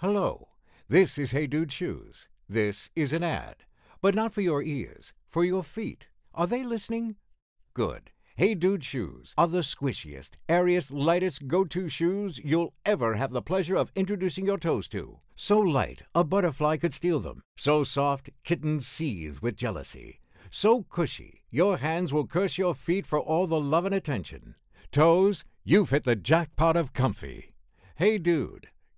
Hello, this is Hey Dude Shoes. This is an ad, but not for your ears, for your feet. Are they listening? Good. Hey Dude Shoes are the squishiest, airiest, lightest go to shoes you'll ever have the pleasure of introducing your toes to. So light, a butterfly could steal them. So soft, kittens seethe with jealousy. So cushy, your hands will curse your feet for all the love and attention. Toes, you've hit the jackpot of comfy. Hey Dude,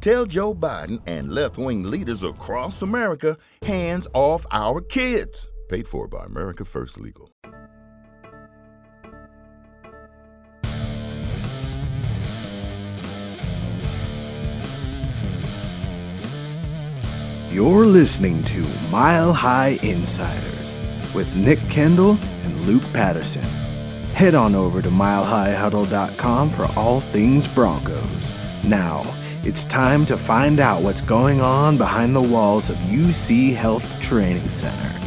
Tell Joe Biden and left wing leaders across America hands off our kids. Paid for by America First Legal. You're listening to Mile High Insiders with Nick Kendall and Luke Patterson. Head on over to milehighhuddle.com for all things Broncos. Now, it's time to find out what's going on behind the walls of UC Health Training Center.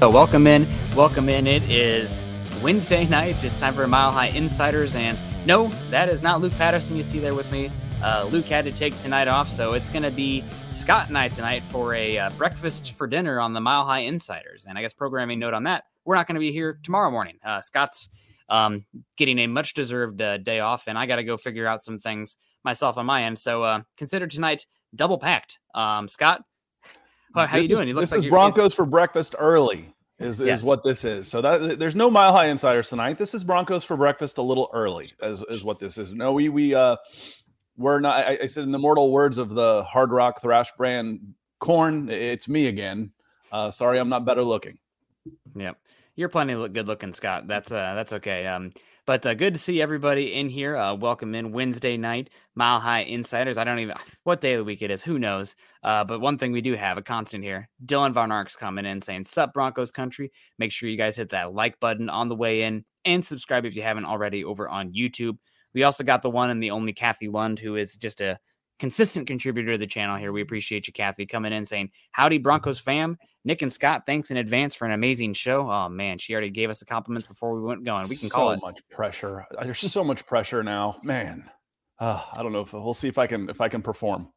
So, welcome in. Welcome in. It is Wednesday night. It's time for Mile High Insiders. And no, that is not Luke Patterson you see there with me. Uh, Luke had to take tonight off, so it's going to be Scott and I tonight for a uh, breakfast for dinner on the Mile High Insiders. And I guess programming note on that, we're not going to be here tomorrow morning. Uh, Scott's um, getting a much deserved uh, day off, and I got to go figure out some things myself on my end. So uh, consider tonight double packed. Um, Scott, how, how you This doing? It looks this like is Broncos for breakfast early. Is, Yes. is what this is. So that there's no Mile High Insiders tonight. This is Broncos for breakfast a little early. Is, is what this is. No, we we uh we're not. I, I said in the mortal words of the Hard Rock Thrash brand Korn. It's me again. Uh, sorry, I'm not better looking. Yep. You're plenty look good looking, Scott. That's uh that's okay. Um but uh, good to see everybody in here. Uh welcome in Wednesday night, Mile High Insiders. I don't even what day of the week it is, who knows. Uh but one thing we do have a constant here. Dylan Von Ark's coming in saying, Sup Broncos country. Make sure you guys hit that like button on the way in and subscribe if you haven't already over on YouTube. We also got the one and the only Kathy Lund, who is just a consistent contributor to the channel here. We appreciate you, Kathy, coming in saying, Howdy, Broncos fam. Nick and Scott, thanks in advance for an amazing show. Oh, man, she already gave us the compliments before we went going. We can call it. so much pressure. There's so much pressure now, man. Uh, I don't know if we'll see if I can if I can perform.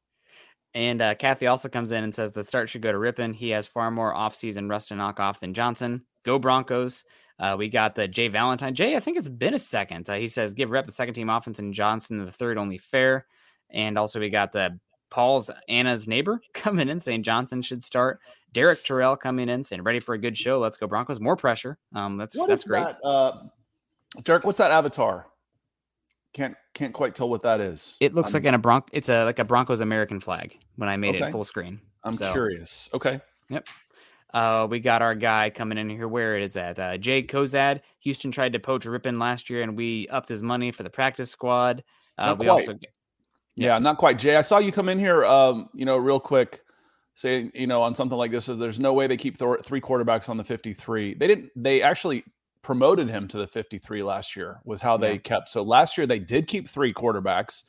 And uh, Kathy also comes in and says the start should go to Rypien. He has far more offseason rust to knock off than Johnson. Go Broncos. Uh, we got the Jay Valentine. Jay, I think it's been a second. Uh, he says give Rep the second team offense and Johnson the third only fair. And also we got the Paul's Anna's neighbor coming in saying Johnson should start. Derek Terrell coming in saying ready for a good show. Let's go Broncos. More pressure. Um, that's What that's great. That, uh, Derek, what's that avatar? Can't can't quite tell what that is. It looks I'm, like an a Bronc. It's a like a Broncos American flag when I made Okay. it full screen. I'm so- curious. Okay. Yep. Uh, we got our guy coming in here. Where it is at? Uh, Jay Kozad. Houston tried to poach Rypien last year, and we upped his money for the practice squad. Uh, we quite. also Yeah, not quite. Jay, I saw you come in here, um, you know, real quick, saying, you know, on something like this, there's no way they keep th- three quarterbacks on the 53. They didn't. They actually promoted him to the 53 last year. Was how they Yeah. kept. So last year they did keep three quarterbacks.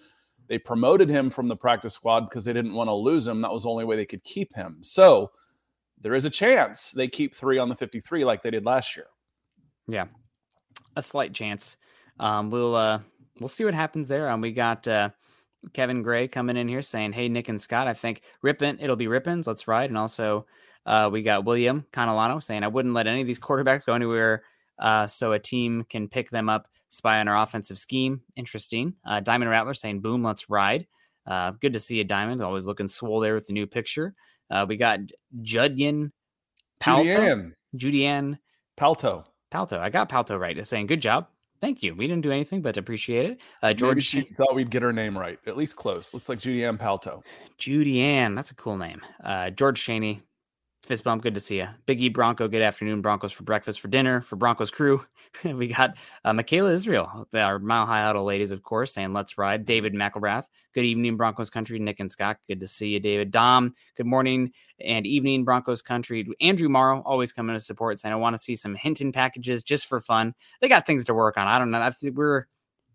They promoted him from the practice squad because they didn't want to lose him. That was the only way they could keep him. So there is a chance they keep three on the 53 like they did last year. Yeah, a slight chance. Um, we'll uh, we'll see what happens there. Um, we got uh, Kevin Gray coming in here saying, "Hey Nick and Scott, I think Rypien, it'll be Rypien's. Let's ride." And also, uh, we got William Canalano saying, "I wouldn't let any of these quarterbacks go anywhere, uh, so a team can pick them up, spy on our offensive scheme." Interesting. Uh, Diamond Rattler saying, "Boom, let's ride." Uh, good to see a diamond. Always looking swole there with the new picture. Uh, we got Judyan. Julianne. Judy Ann Palto. Palto. I got Palto right. It's saying good job. Thank you. We didn't do anything, but appreciate it. Uh, George Maybe she thought we'd get her name right. At least close. Looks like Judy Ann Palto. Judy Ann. That's a cool name. Uh, George Cheney. Fist bump. Good to see you. Big E Bronco. Good afternoon. Broncos for breakfast for dinner for Broncos crew. we got uh, Michaela Israel, our Mile High Huddle ladies, of course, saying let's ride. David McElrath. Good evening, Broncos country. Nick and Scott. Good to see you, David. Dom. Good morning and evening, Broncos country. Andrew Morrow always coming to support, saying I want to see some Hinton packages just for fun. They got things to work on. I don't know. We're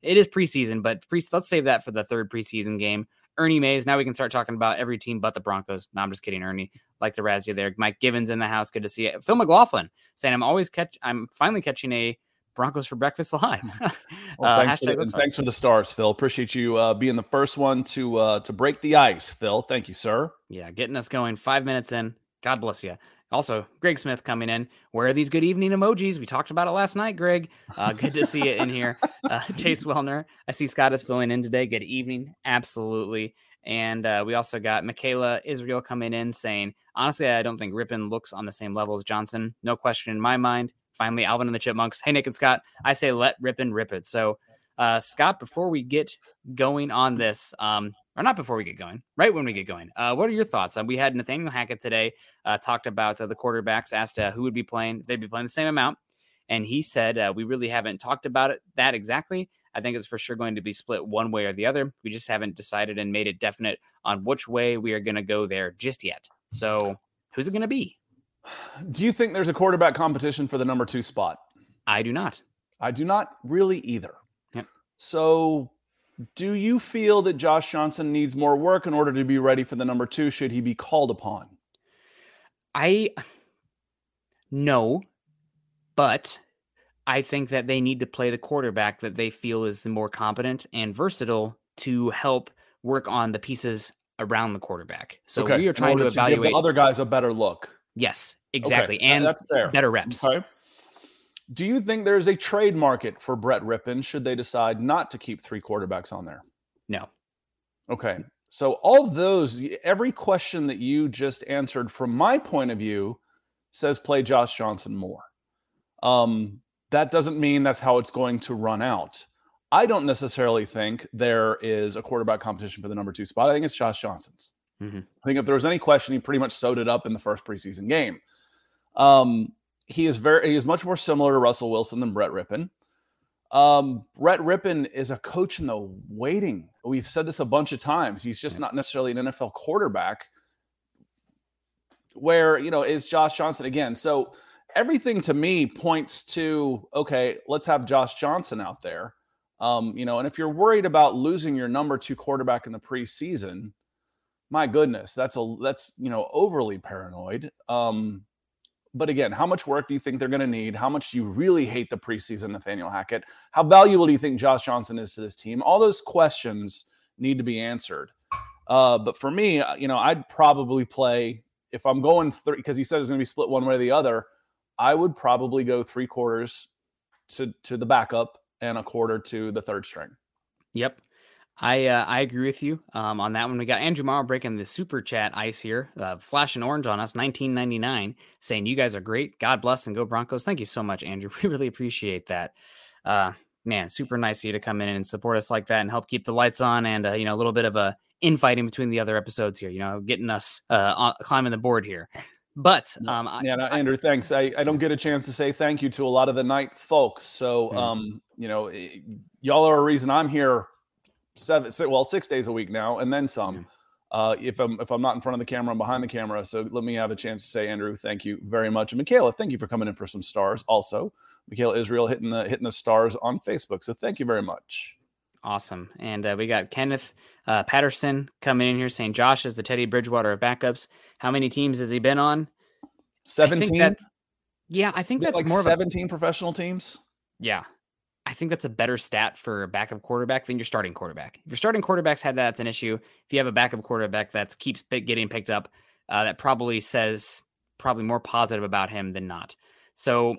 it is preseason, but pre- let's save that for the third preseason game. Ernie Mays. Now we can start talking about every team but the Broncos. No, I'm just kidding, Ernie. Like the Razzie there. Mike Gibbons in the house. Good to see it. Phil McLaughlin saying I'm always catch. I'm finally catching a Broncos for breakfast live. well, uh, thanks, for the, thanks, for the, stars, Phil. Appreciate you uh, being the first one to uh, to break the ice, Phil. Thank you, sir. Yeah, getting us going. Five minutes in. God bless you. Also, Greg Smith coming in. Where are these good evening emojis? We talked about it last night, Greg. Uh, good to see you in here. Uh, Chase Wellner. I see Scott is filling in today. Good evening. Absolutely. And uh, we also got Michaela Israel coming in saying, honestly, I don't think Rypien looks on the same level as Johnson. No question in my mind. Finally, Alvin and the Chipmunks. Hey, Nick and Scott, I say let Rypien rip it. So, uh, Scott, before we get going on this, um, or not before we get going, right when we get going. Uh, what are your thoughts? Uh, we had Nathaniel Hackett today uh, talked about uh, the quarterbacks, asked uh, who would be playing, they'd be playing the same amount. And he said, uh, we really haven't talked about it that exactly. I think it's for sure going to be split one way or the other. We just haven't decided and made it definite on which way we are going to go there just yet. So who's it going to be? Do you think there's a quarterback competition for the number two spot? I do not. I do not really either. Yep. So do you feel that Josh Johnson needs more work in order to be ready for the number two? Should he be called upon? I no, but I think that they need to play the quarterback that they feel is the more competent and versatile to help work on the pieces around the quarterback. So okay. we are trying to evaluate to other guys a better look. Yes, exactly, okay. and that's fair. better reps. Okay. Do you think there's a trade market for Brett Rypien should they decide not to keep three quarterbacks on there? No. Okay. So all those, every question that you just answered from my point of view says play Josh Johnson more. Um, that doesn't mean that's how it's going to run out. I don't necessarily think there is a quarterback competition for the number two spot. I think it's Josh Johnson's. Mm-hmm. I think if there was any question, he pretty much sewed it up in the first preseason game. Um, he is very he is much more similar to Russell Wilson than Brett Rypien. Um, Brett Rypien is a coach in the waiting. We've said this a bunch of times. He's just not necessarily an NFL quarterback. Where you know is Josh Johnson again? So everything to me points to okay, let's have Josh Johnson out there. Um, you know, and if you're worried about losing your number two quarterback in the preseason, my goodness, that's a that's you know overly paranoid. Um, but again, how much work do you think they're going to need? How much do you really hate the preseason Nathaniel Hackett? How valuable do you think Josh Johnson is to this team? All those questions need to be answered. Uh, but for me, uh, you know, I'd probably play if I'm going three because he said it's going to be split one way or the other. I would probably go three quarters to to the backup and a quarter to the third string. Yep. I uh, I agree with you um, on that one. We got Andrew Morrow breaking the super chat ice here, uh, flashing orange on us, 1999, saying you guys are great. God bless and go Broncos. Thank you so much, Andrew. We really appreciate that. Uh, man, super nice of you to come in and support us like that and help keep the lights on and uh, you know a little bit of a infighting between the other episodes here. You know, getting us uh, on, climbing the board here. But um, yeah, no, Andrew, thanks. I, I don't get a chance to say thank you to a lot of the night folks. So, um, you know, y'all are a reason I'm here seven, well, six days a week now, and then some. Uh, if I'm if I'm not in front of the camera, I'm behind the camera. So let me have a chance to say, Andrew, thank you very much, and Michaela, thank you for coming in for some stars. Also, Michaela Israel hitting the hitting the stars on Facebook. So thank you very much. Awesome, and uh, we got Kenneth uh, Patterson coming in here saying Josh is the Teddy Bridgewater of backups. How many teams has he been on? Seventeen. Yeah, I think that's like more seventeen a, professional teams. Yeah, I think that's a better stat for a backup quarterback than your starting quarterback. If your starting quarterback's had that, that's an issue. If you have a backup quarterback that keeps getting picked up, uh, that probably says probably more positive about him than not. So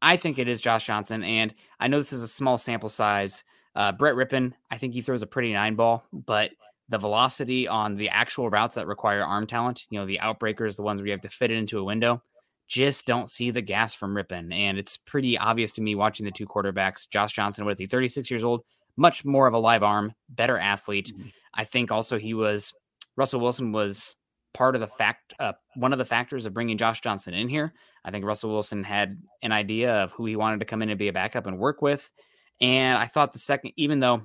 I think it is Josh Johnson, and I know this is a small sample size. Uh, Brett Rypien, I think he throws a pretty nine ball, but the velocity on the actual routes that require arm talent, you know, the outbreakers, the ones where you have to fit it into a window, just don't see the gas from Rypien. And it's pretty obvious to me watching the two quarterbacks. Josh Johnson, what is he, 36 years old? Much more of a live arm, better athlete. Mm-hmm. I think also he was, Russell Wilson was part of the fact, uh, one of the factors of bringing Josh Johnson in here. I think Russell Wilson had an idea of who he wanted to come in and be a backup and work with. And I thought the second, even though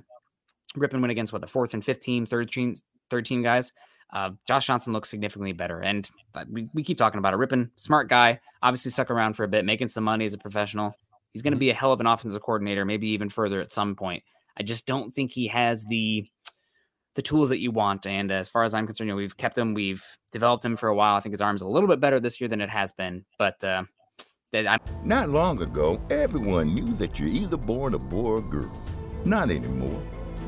Rypien went against what the fourth and fifth team, third team, third guys, uh, Josh Johnson looks significantly better. And we, we keep talking about it. Rypien, smart guy, obviously stuck around for a bit, making some money as a professional. He's going to mm-hmm. be a hell of an offensive coordinator, maybe even further at some point. I just don't think he has the the tools that you want. And as far as I'm concerned, you know, we've kept him, we've developed him for a while. I think his arm's a little bit better this year than it has been, but uh, I- not long ago, everyone knew that you're either born a boy or a girl. Not anymore.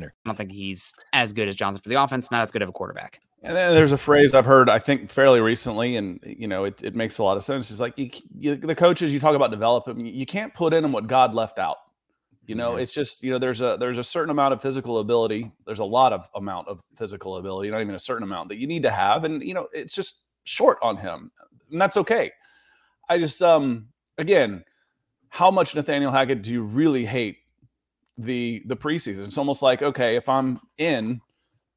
winner. I don't think he's as good as Johnson for the offense, not as good of a quarterback. And then there's a phrase I've heard, I think, fairly recently, and you know, it, it makes a lot of sense. It's like you, you, the coaches you talk about developing, you can't put in them what God left out. You know, mm-hmm. it's just you know, there's a there's a certain amount of physical ability. There's a lot of amount of physical ability, not even a certain amount that you need to have, and you know, it's just short on him, and that's okay. I just um again, how much Nathaniel Hackett do you really hate the the preseason. It's almost like okay, if I'm in,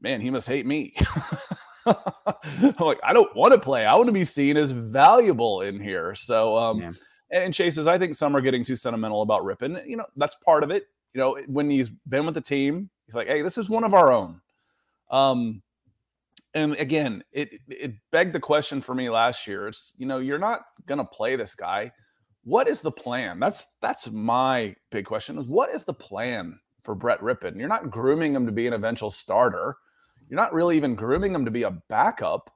man, he must hate me. like I don't want to play. I want to be seen as valuable in here. So um yeah. and, Chase says I think some are getting too sentimental about Rypien. You know, that's part of it. You know, when he's been with the team, he's like, hey, this is one of our own. Um and again, it it begged the question for me last year. It's you know, you're not gonna play this guy what is the plan? That's that's my big question. Is what is the plan for Brett Rypien? You're not grooming him to be an eventual starter. You're not really even grooming him to be a backup.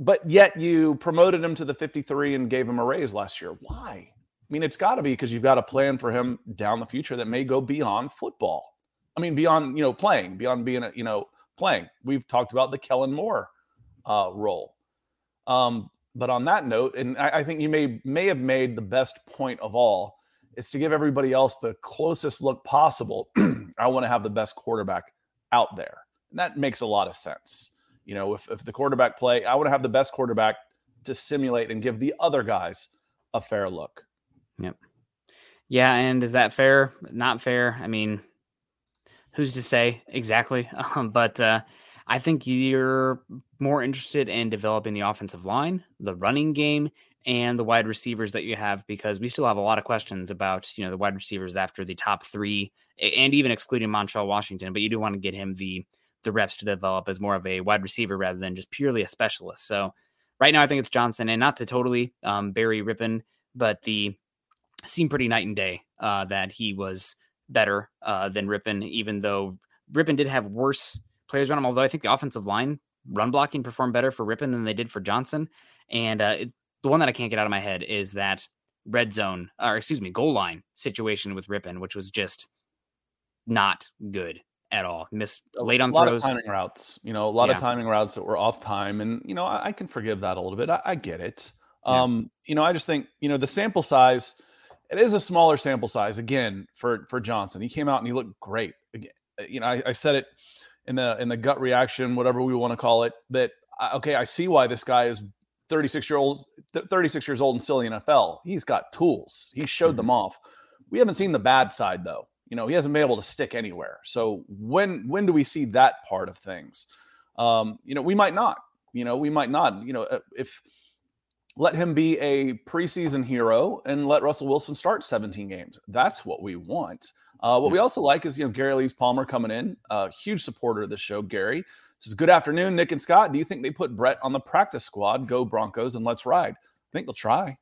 But yet you promoted him to the 53 and gave him a raise last year. Why? I mean, it's got to be because you've got a plan for him down the future that may go beyond football. I mean, beyond you know playing, beyond being a, you know playing. We've talked about the Kellen Moore uh, role. Um, but on that note, and I, I think you may may have made the best point of all is to give everybody else the closest look possible. I want to have the best quarterback out there. And that makes a lot of sense. You know, if, if the quarterback play, I want to have the best quarterback to simulate and give the other guys a fair look. Yep. Yeah. And is that fair? Not fair. I mean, who's to say exactly? But uh, I think you're more interested in developing the offensive line, the running game, and the wide receivers that you have because we still have a lot of questions about you know the wide receivers after the top three and even excluding Montrell Washington. But you do want to get him the the reps to develop as more of a wide receiver rather than just purely a specialist. So right now I think it's Johnson, and not to totally um, bury Rypien, but the seemed pretty night and day uh, that he was better uh, than Rypien, even though Rypien did have worse players around him. Although I think the offensive line run blocking performed better for Rypien than they did for Johnson. And uh, it, the one that I can't get out of my head is that red zone, or excuse me, goal line situation with Rypien, which was just not good at all. Missed late on a lot throws. of timing routes. You know, a lot yeah. of timing routes that were off time, and you know, I, I can forgive that a little bit. I, I get it. Yeah. Um, you know, I just think you know the sample size it is a smaller sample size again for for Johnson. He came out and he looked great. Again, you know, I, I said it in the in the gut reaction, whatever we want to call it. That okay, I see why this guy is 36 year old, 36 years old and still in the NFL. He's got tools. He showed them off. We haven't seen the bad side though. You know, he hasn't been able to stick anywhere. So when when do we see that part of things? Um, you know, we might not. You know, we might not. You know, uh, if let him be a preseason hero and let Russell Wilson start 17 games. That's what we want. Uh, what we also like is, you know, Gary Lees Palmer coming in, a uh, huge supporter of the show. Gary says, Good afternoon, Nick and Scott. Do you think they put Brett on the practice squad? Go Broncos and let's ride. I think they'll try.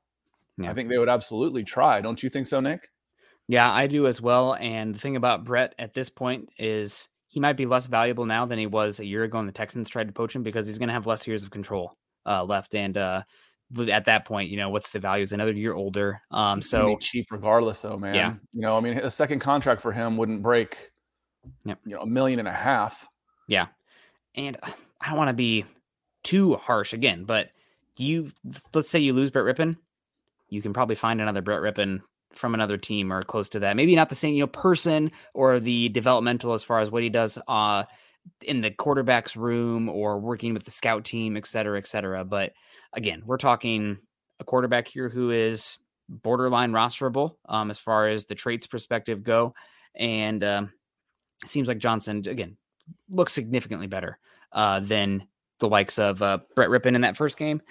Yeah. I think they would absolutely try. Don't you think so, Nick? Yeah, I do as well. And the thing about Brett at this point is he might be less valuable now than he was a year ago when the Texans tried to poach him because he's going to have less years of control uh, left. And uh, at that point, you know, what's the value? Is another year older. Um, so cheap regardless, though, man. Yeah. You know, I mean, a second contract for him wouldn't break, yep. you know, a million and a half. Yeah. And I don't want to be too harsh again, but you, let's say you lose Brett Rypien, you can probably find another Brett Rypien from another team or close to that. Maybe not the same, you know, person or the developmental as far as what he does, uh, in the quarterback's room or working with the scout team, et cetera, et cetera. But again, we're talking a quarterback here who is borderline rosterable um, as far as the traits perspective go. And um, seems like Johnson, again, looks significantly better uh, than the likes of uh, Brett Rypien in that first game.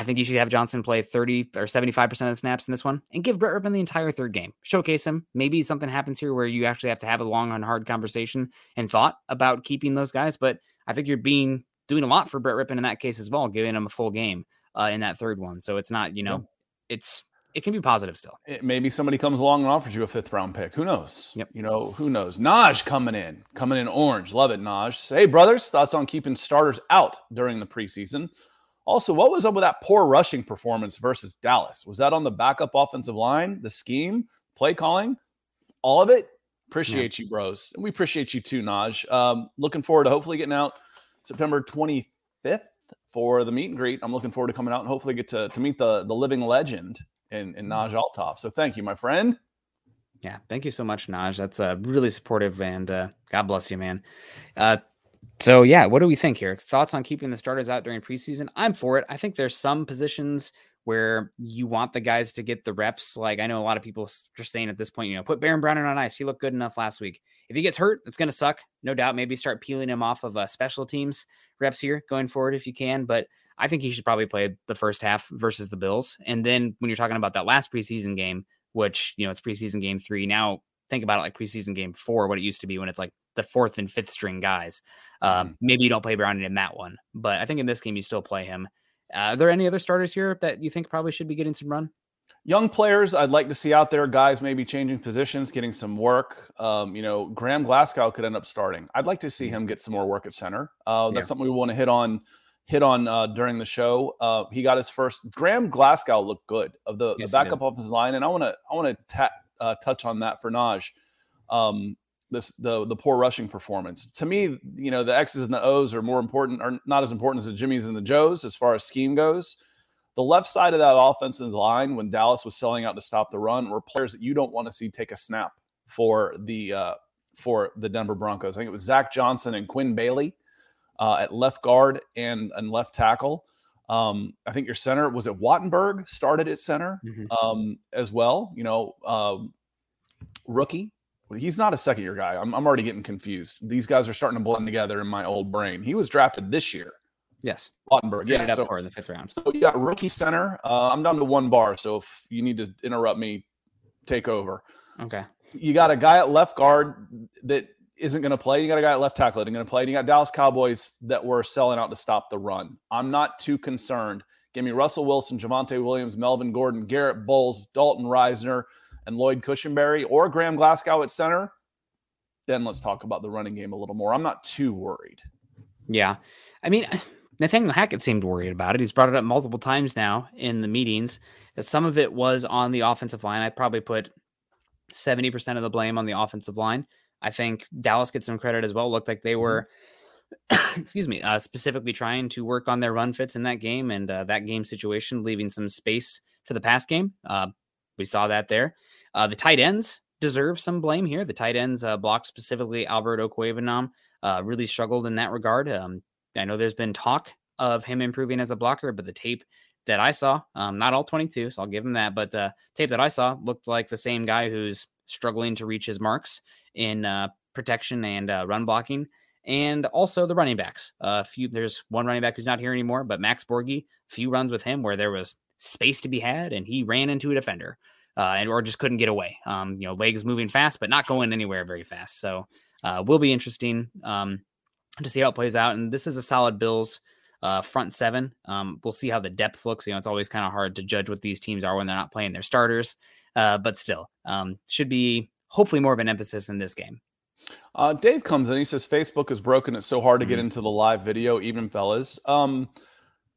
I think you should have Johnson play 30 or 75% of the snaps in this one and give Brett Rypien the entire third game. Showcase him. Maybe something happens here where you actually have to have a long and hard conversation and thought about keeping those guys. But I think you're being doing a lot for Brett Rypien in that case as well, giving him a full game uh, in that third one. So it's not, you know, yeah. it's it can be positive still. It, maybe somebody comes along and offers you a fifth round pick. Who knows? Yep. You know, who knows? Naj coming in, coming in orange. Love it, Naj. Hey, brothers, thoughts on keeping starters out during the preseason? Also, what was up with that poor rushing performance versus Dallas? Was that on the backup offensive line, the scheme, play calling, all of it? Appreciate yeah. you, bros. And we appreciate you too, Naj. Um, looking forward to hopefully getting out September 25th for the meet and greet. I'm looking forward to coming out and hopefully get to, to meet the, the living legend in, in Naj Altaf. So thank you, my friend. Yeah, thank you so much, Naj. That's uh, really supportive, and uh, God bless you, man. Uh, so yeah, what do we think here? Thoughts on keeping the starters out during preseason? I'm for it. I think there's some positions where you want the guys to get the reps. Like I know a lot of people are saying at this point, you know, put Baron Browning on ice. He looked good enough last week. If he gets hurt, it's going to suck, no doubt. Maybe start peeling him off of uh, special teams reps here going forward if you can. But I think he should probably play the first half versus the Bills. And then when you're talking about that last preseason game, which you know it's preseason game three now. Think about it like preseason game four, what it used to be when it's like the fourth and fifth string guys. Um. Maybe you don't play Browning in that one, but I think in this game you still play him. Uh, are there any other starters here that you think probably should be getting some run? Young players, I'd like to see out there. Guys, maybe changing positions, getting some work. Um, you know, Graham Glasgow could end up starting. I'd like to see him get some more work at center. Uh, that's yeah. something we want to hit on. Hit on uh, during the show. Uh, he got his first. Graham Glasgow looked good of the, yes, the backup offensive line, and I want to I want to ta- uh, touch on that for Naj. Um, this the the poor rushing performance. To me, you know, the X's and the O's are more important, are not as important as the Jimmys and the Joes as far as scheme goes. The left side of that offensive line, when Dallas was selling out to stop the run, were players that you don't want to see take a snap for the uh, for the Denver Broncos. I think it was Zach Johnson and Quinn Bailey uh, at left guard and and left tackle. Um, I think your center was it Wattenberg started at center mm-hmm. um, as well. You know, um, rookie he's not a second year guy. I'm, I'm already getting confused. These guys are starting to blend together in my old brain. He was drafted this year. Yes. Wattenberg. Yeah. So, in the fifth round. So you got rookie center. Uh, I'm down to one bar. So if you need to interrupt me, take over. Okay. You got a guy at left guard that isn't going to play. You got a guy at left tackle that isn't going to play. And you got Dallas Cowboys that were selling out to stop the run. I'm not too concerned. Give me Russell Wilson, Javonte Williams, Melvin Gordon, Garett Bolles, Dalton Risner, and Lloyd Cushenberry or Graham Glasgow at center, then let's talk about the running game a little more. I'm not too worried. Yeah. I mean, Nathaniel Hackett seemed worried about it. He's brought it up multiple times now in the meetings that some of it was on the offensive line. I probably put 70% of the blame on the offensive line. I think Dallas gets some credit as well. It looked like they were, excuse me, uh, specifically trying to work on their run fits in that game and uh, that game situation, leaving some space for the pass game. Uh, we saw that there. Uh, the tight ends deserve some blame here. The tight ends uh, blocked specifically Albert Okwuegbunam uh, really struggled in that regard. Um, I know there's been talk of him improving as a blocker, but the tape that I saw, um, not all 22, so I'll give him that, but uh, tape that I saw looked like the same guy who's struggling to reach his marks in uh, protection and uh, run blocking. And also the running backs. A few, there's one running back who's not here anymore, but Max Borghi, few runs with him where there was space to be had, and he ran into a defender, uh, and or just couldn't get away. Um, you know, legs moving fast, but not going anywhere very fast. So uh, will be interesting um, to see how it plays out. And this is a solid Bills uh, front seven. Um, we'll see how the depth looks. You know, it's always kind of hard to judge what these teams are when they're not playing their starters, uh, but still, um, should be hopefully more of an emphasis in this game. Uh, Dave comes in. He says Facebook is broken. It's so hard to get mm-hmm. into the live video, even fellas. Um,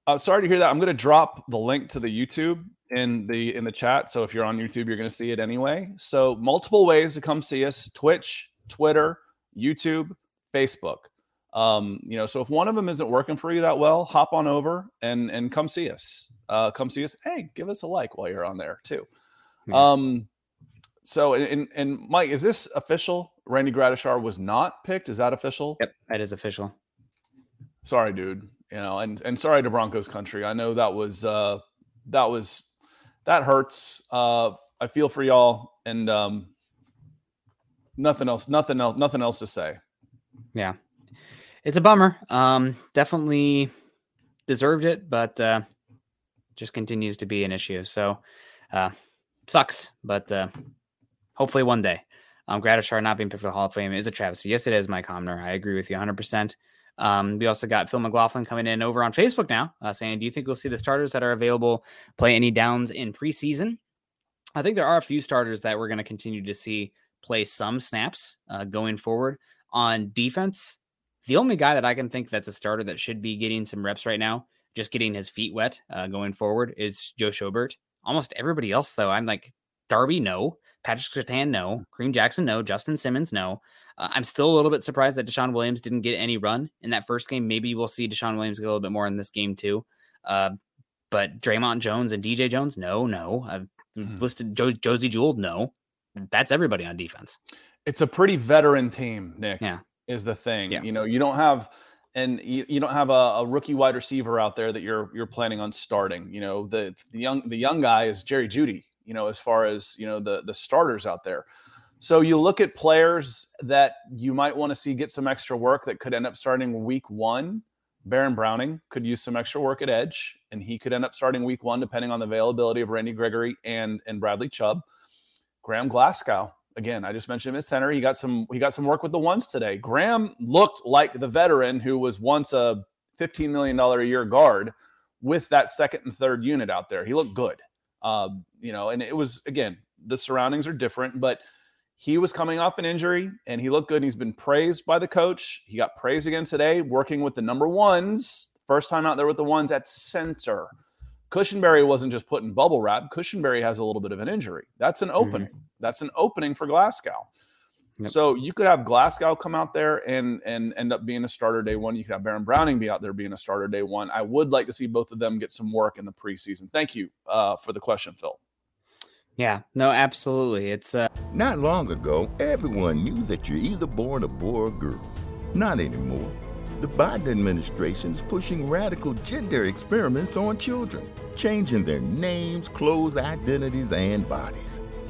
uh, sorry to hear that. I'm going to drop the link to the YouTube in the in the chat. So if you're on YouTube, you're going to see it anyway. So multiple ways to come see us: Twitch, Twitter, YouTube, Facebook. Um, you know, so if one of them isn't working for you that well, hop on over and and come see us. Uh, come see us. Hey, give us a like while you're on there too. Mm-hmm. Um, so and and Mike, is this official? Randy Gradishar was not picked. Is that official? Yep, that is official. Sorry, dude. You know, and and sorry to Broncos country. I know that was uh that was that hurts. Uh I feel for y'all and um nothing else, nothing else, nothing else to say. Yeah. It's a bummer. Um definitely deserved it, but uh just continues to be an issue. So uh sucks, but uh hopefully one day. Um, Gradishar not being picked for the Hall of Fame is a travesty. Yes, it is, Mike Homner. I agree with you 100%. Um, we also got Phil McLaughlin coming in over on Facebook now, uh, saying, "Do you think we'll see the starters that are available play any downs in preseason?" I think there are a few starters that we're going to continue to see play some snaps uh, going forward on defense. The only guy that I can think that's a starter that should be getting some reps right now, just getting his feet wet uh, going forward, is Joe Schobert. Almost everybody else, though, I'm like Darby, no. Patrick Surtain, no. Kareem Jackson, no. Justin Simmons, no. Uh, I'm still a little bit surprised that Deshaun Williams didn't get any run in that first game. Maybe we'll see Deshaun Williams get a little bit more in this game too. Uh, but Dre'Mont Jones and DJ Jones, no, no. I've mm-hmm. listed jo- Josey Jewell, no. That's everybody on defense. It's a pretty veteran team, Nick. Yeah, is the thing. Yeah. You know, you don't have and you, you don't have a, a, rookie wide receiver out there that you're you're planning on starting. You know, the the young the young guy is Jerry Jeudy you know, as far as, you know, the the starters out there. So you look at players that you might want to see get some extra work that could end up starting week one. Baron Browning could use some extra work at edge, and he could end up starting week one, depending on the availability of Randy Gregory and and Bradley Chubb. Graham Glasgow, again, I just mentioned him at center. He got some he got some work with the ones today. Graham looked like the veteran who was once a $15 million a year guard with that second and third unit out there. He looked good. Um, you know, and it was again, the surroundings are different, but he was coming off an injury and he looked good. And he's been praised by the coach. He got praised again today, working with the number ones. First time out there with the ones at center. Cushenberry wasn't just put in bubble wrap. Cushenberry has a little bit of an injury. That's an opening. Mm-hmm. That's an opening for Glasgow. Yep. So you could have Glasgow come out there and and end up being a starter day one. You could have Baron Browning be out there being a starter day one. I would like to see both of them get some work in the preseason. Thank you uh, for the question, Phil. Yeah, no, absolutely. It's uh... not long ago, everyone knew that you're either born a boy or girl. Not anymore. The Biden administration is pushing radical gender experiments on children, changing their names, clothes, identities, and bodies.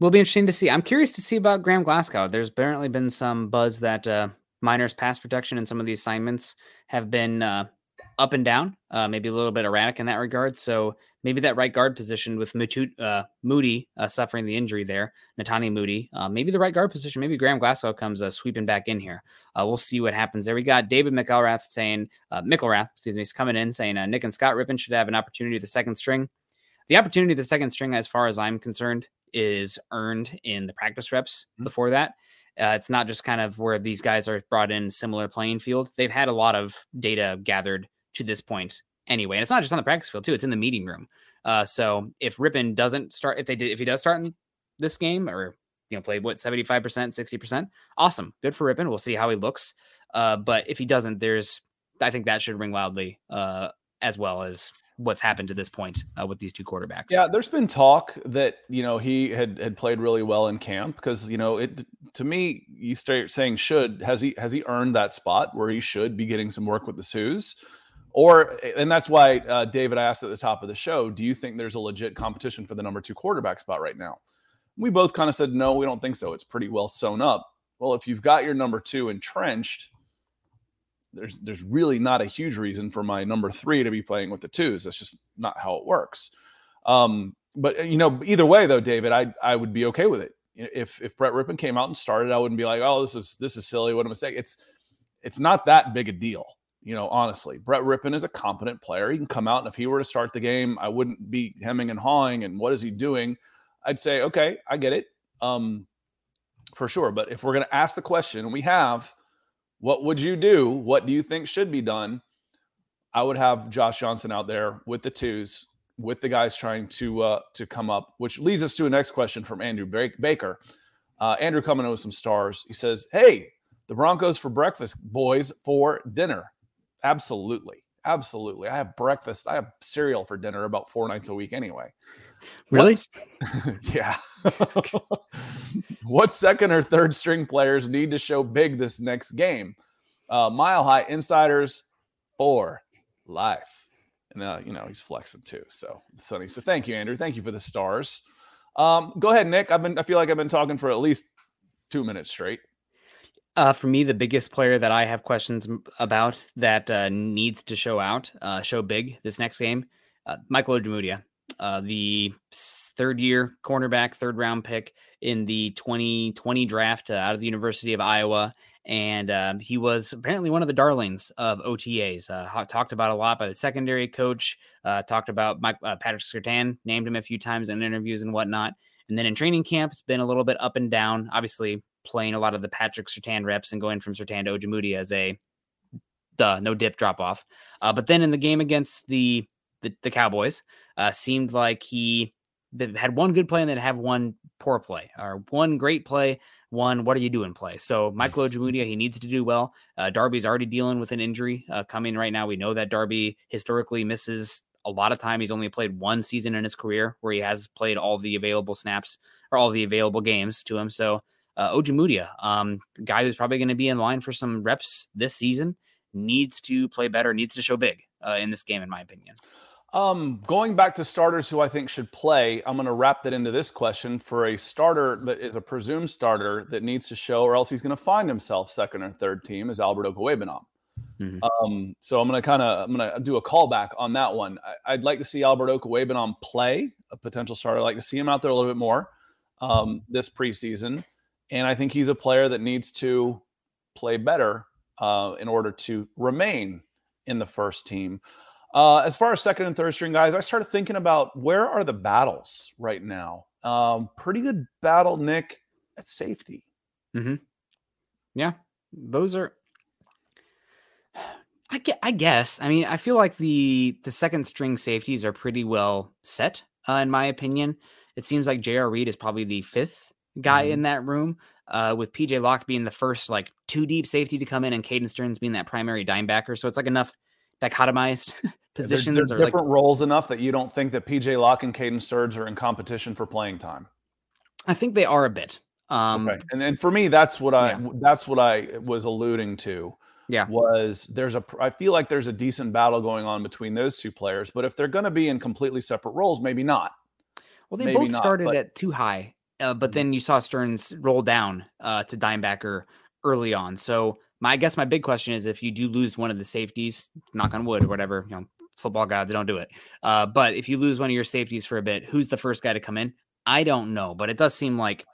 Will be interesting to see. I'm curious to see about Graham Glasgow. There's apparently been some buzz that uh, Meinerz pass protection and some of the assignments have been uh, up and down, uh, maybe a little bit erratic in that regard. So maybe that right guard position with Muti, uh, Moody uh, suffering the injury there, Netane Muti, uh, maybe the right guard position, maybe Graham Glasgow comes uh, sweeping back in here. We'll see what happens there. We got David McElrath saying, uh, excuse me, is coming in saying Nick and Scott Rypien should have an opportunity at the second string. The opportunity the second string, as far as I'm concerned, is earned in the practice reps before that. Uh, it's not just kind of where these guys are brought in similar playing field. They've had a lot of data gathered to this point anyway, and it's not just on the practice field too. It's in the meeting room. Uh, so if Rypien doesn't start, if they did, if he does start in this game or you know play what seventy five percent, sixty percent, awesome, good for Rypien. We'll see how he looks. Uh, but if he doesn't, there's I think that should ring loudly uh, as well as what's happened to this point uh, with these two quarterbacks. Yeah, there's been talk that you know he had had played really well in camp because you know it to me you start saying should has he has he earned that spot where he should be getting some work with the Sioux, or and that's why uh, David I asked at the top of the show, do you think there's a legit competition for the number two quarterback spot right now? We both kind of said no, we don't think so. It's pretty well sewn up. Well, if you've got your number two entrenched, there's there's really not a huge reason for my number three to be playing with the twos. That's just not how it works. Um, but you know, either way though, David, I I would be okay with it. If if Brett Rypien came out and started, I wouldn't be like, oh, this is this is silly. What a mistake. It's it's not that big a deal. You know, honestly, Brett Rypien is a competent player. He can come out, and if he were to start the game, I wouldn't be hemming and hawing. And what is he doing? I'd say, okay, I get it, um, for sure. But if we're going to ask the question, and we have, what would you do? What do you think should be done? I would have Josh Johnson out there with the twos, with the guys trying to uh, to come up. Which leads us to a next question from Andrew Baker. Uh, Andrew coming in with some stars. He says, "Hey, the Broncos for breakfast, boys for dinner." Absolutely, absolutely. I have breakfast. I have cereal for dinner about four nights a week anyway. Really? Yeah. what second or third string players need to show big this next game? Uh, Mile High Insiders for life. And, uh, you know, he's flexing too. So, Sonny. So, thank you, Andrew. Thank you for the stars. Um, go ahead, Nick. I've been, I feel like I've been talking for at least two minutes straight. Uh, for me, the biggest player that I have questions about that uh, needs to show out, uh, show big this next game, uh, Michael Ojemudia, uh, the third year cornerback, third round pick in the 2020 draft uh, out of the University of Iowa. And um, he was apparently one of the darlings of OTAs. Uh, talked about a lot by the secondary coach. Uh, talked about Mike, uh, Patrick Surtain, named him a few times in interviews and whatnot. And then in training camp, it's been a little bit up and down. Obviously, playing a lot of the Patrick Surtain reps and going from Surtain to Ojemudia as a duh, no dip drop off. Uh, but then in the game against the the, the Cowboys, uh, seemed like he had one good play and then have one poor play or one great play, one what are you doing play. So Michael Ojemudia, he needs to do well. Uh, Darby's already dealing with an injury uh, coming right now. We know that Darby historically misses a lot of time. He's only played one season in his career where he has played all the available snaps or all the available games to him. So uh, Ojemudia, um, guy who's probably going to be in line for some reps this season, needs to play better, needs to show big uh, in this game, in my opinion. Um, going back to starters who I think should play, I'm going to wrap that into this question for a starter that is a presumed starter that needs to show, or else he's going to find himself second or third team, is Albert Okwuegbunam. Mhm. Um, so I'm going to kind of I'm going to do a callback on that one. I, I'd like to see Albert Okwuegbunam play a potential starter. I'd like to see him out there a little bit more um, this preseason, and I think he's a player that needs to play better uh, in order to remain in the first team. Uh, as far as second and third string guys, I started thinking about where are the battles right now. Um, pretty good battle, Nick, at safety. Yeah, those are. I get. I guess. I mean, I feel like the the second string safeties are pretty well set, uh, in my opinion. It seems like J.R. Reed is probably the fifth guy Mhm. in that room, uh, with PJ Locke being the first like two deep safety to come in, and Caden Sterns being that primary dime backer. So it's like enough dichotomized positions they're like different roles enough that you don't think that PJ Locke and Caden Sterns are in competition for playing time. I think they are a bit. Um, okay, and and for me, that's what I yeah. that's what I was alluding to. Yeah. was there's a I feel like there's a decent battle going on between those two players, but if they're going to be in completely separate roles, maybe not. Well, they Maybe both not, started but- at too high, uh, but then you saw Sterns roll down uh, to dimebacker early on. So my I guess my big question is if you do lose one of the safeties, knock on wood or whatever, you know, football gods don't do it. Uh, but if you lose one of your safeties for a bit, who's the first guy to come in? I don't know, but it does seem like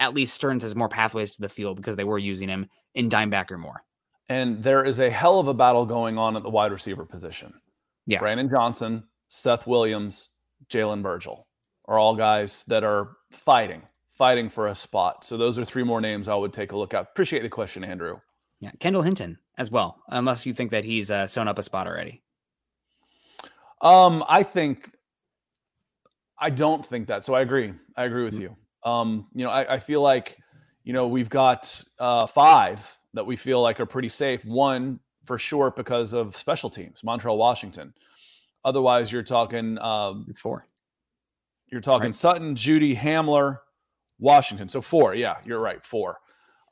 at least Sterns has more pathways to the field because they were using him in dimebacker more. And there is a hell of a battle going on at the wide receiver position. Yeah. Brandon Johnson, Seth Williams, Jalen Virgil are all guys that are fighting, fighting for a spot. So those are three more names I would take a look at. Appreciate the question, Andrew. Yeah, Kendall Hinton as well, unless you think that he's uh, sewn up a spot already. Um, I think I don't think that. So I agree. I agree with you. Um, you know, I, I feel like, you know, we've got uh five that we feel like are pretty safe. One for sure because of special teams, Montrell, Washington. Otherwise, you're talking um It's four. you're talking Right. Sutton, Jeudy, Hamler, Washington. So four. Yeah, you're right. Four.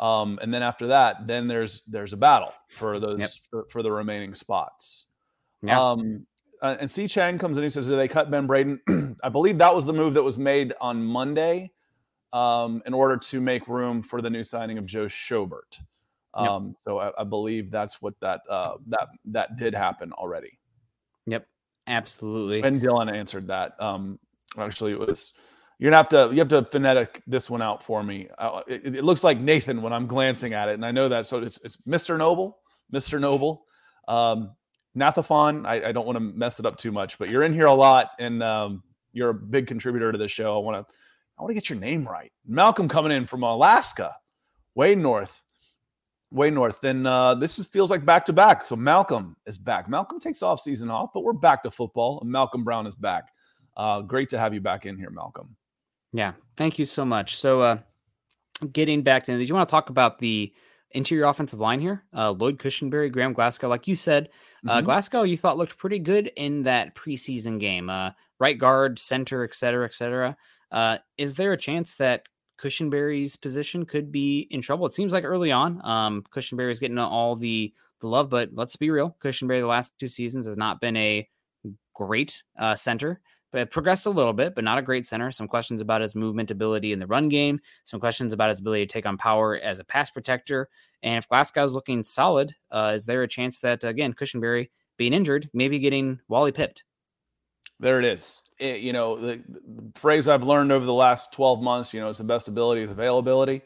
Um, and then after that, then there's there's a battle for those Yep. for, for the remaining spots. Yeah. Um, uh, and C. Chang comes in. He says, "Did they cut Ben Braden?" I believe that was the move that was made on Monday, um, in order to make room for the new signing of Joe Schobert. Yep. Um, So I, I believe that's what that uh, that that did happen already. Yep. Absolutely. And Dylan answered that. Um, actually, it was you're gonna have to you have to phonetic this one out for me. Uh, it, it looks like Nathan when I'm glancing at it, and I know that. So it's, it's Mr. Noble, Mr. Noble, um, Nathaphon. I, I don't want to mess it up too much, but you're in here a lot, and um, you're a big contributor to the show. I want to I want to get your name right. Malcolm coming in from Alaska, way north. Way north. Then uh, this is, feels like back to back. So Malcolm is back. Malcolm takes off season off, but we're back to football. And Malcolm Brown is back. Uh, great to have you back in here, Malcolm. Yeah, thank you so much. So, uh, getting back to, did you want to talk about the interior offensive line here? Uh, Lloyd Cushenberry, Graham Glasgow, like you said, uh, Mhm. Glasgow, you thought looked pretty good in that preseason game. Uh, right guard, center, et cetera, et cetera. Uh, is there a chance that Cushenberry's position could be in trouble? It seems like early on, um, Cushenberry's getting all the the love, but let's be real, Cushenberry the last two seasons has not been a great uh, center but progressed a little bit, but not a great center. Some questions about his movement ability in the run game, some questions about his ability to take on power as a pass protector. And if Glasgow's looking solid, uh, is there a chance that, again, Cushenberry being injured, maybe getting Wally pipped? There it is. It- you know, the, the phrase I've learned over the last 12 months, you know, it's the best ability is availability.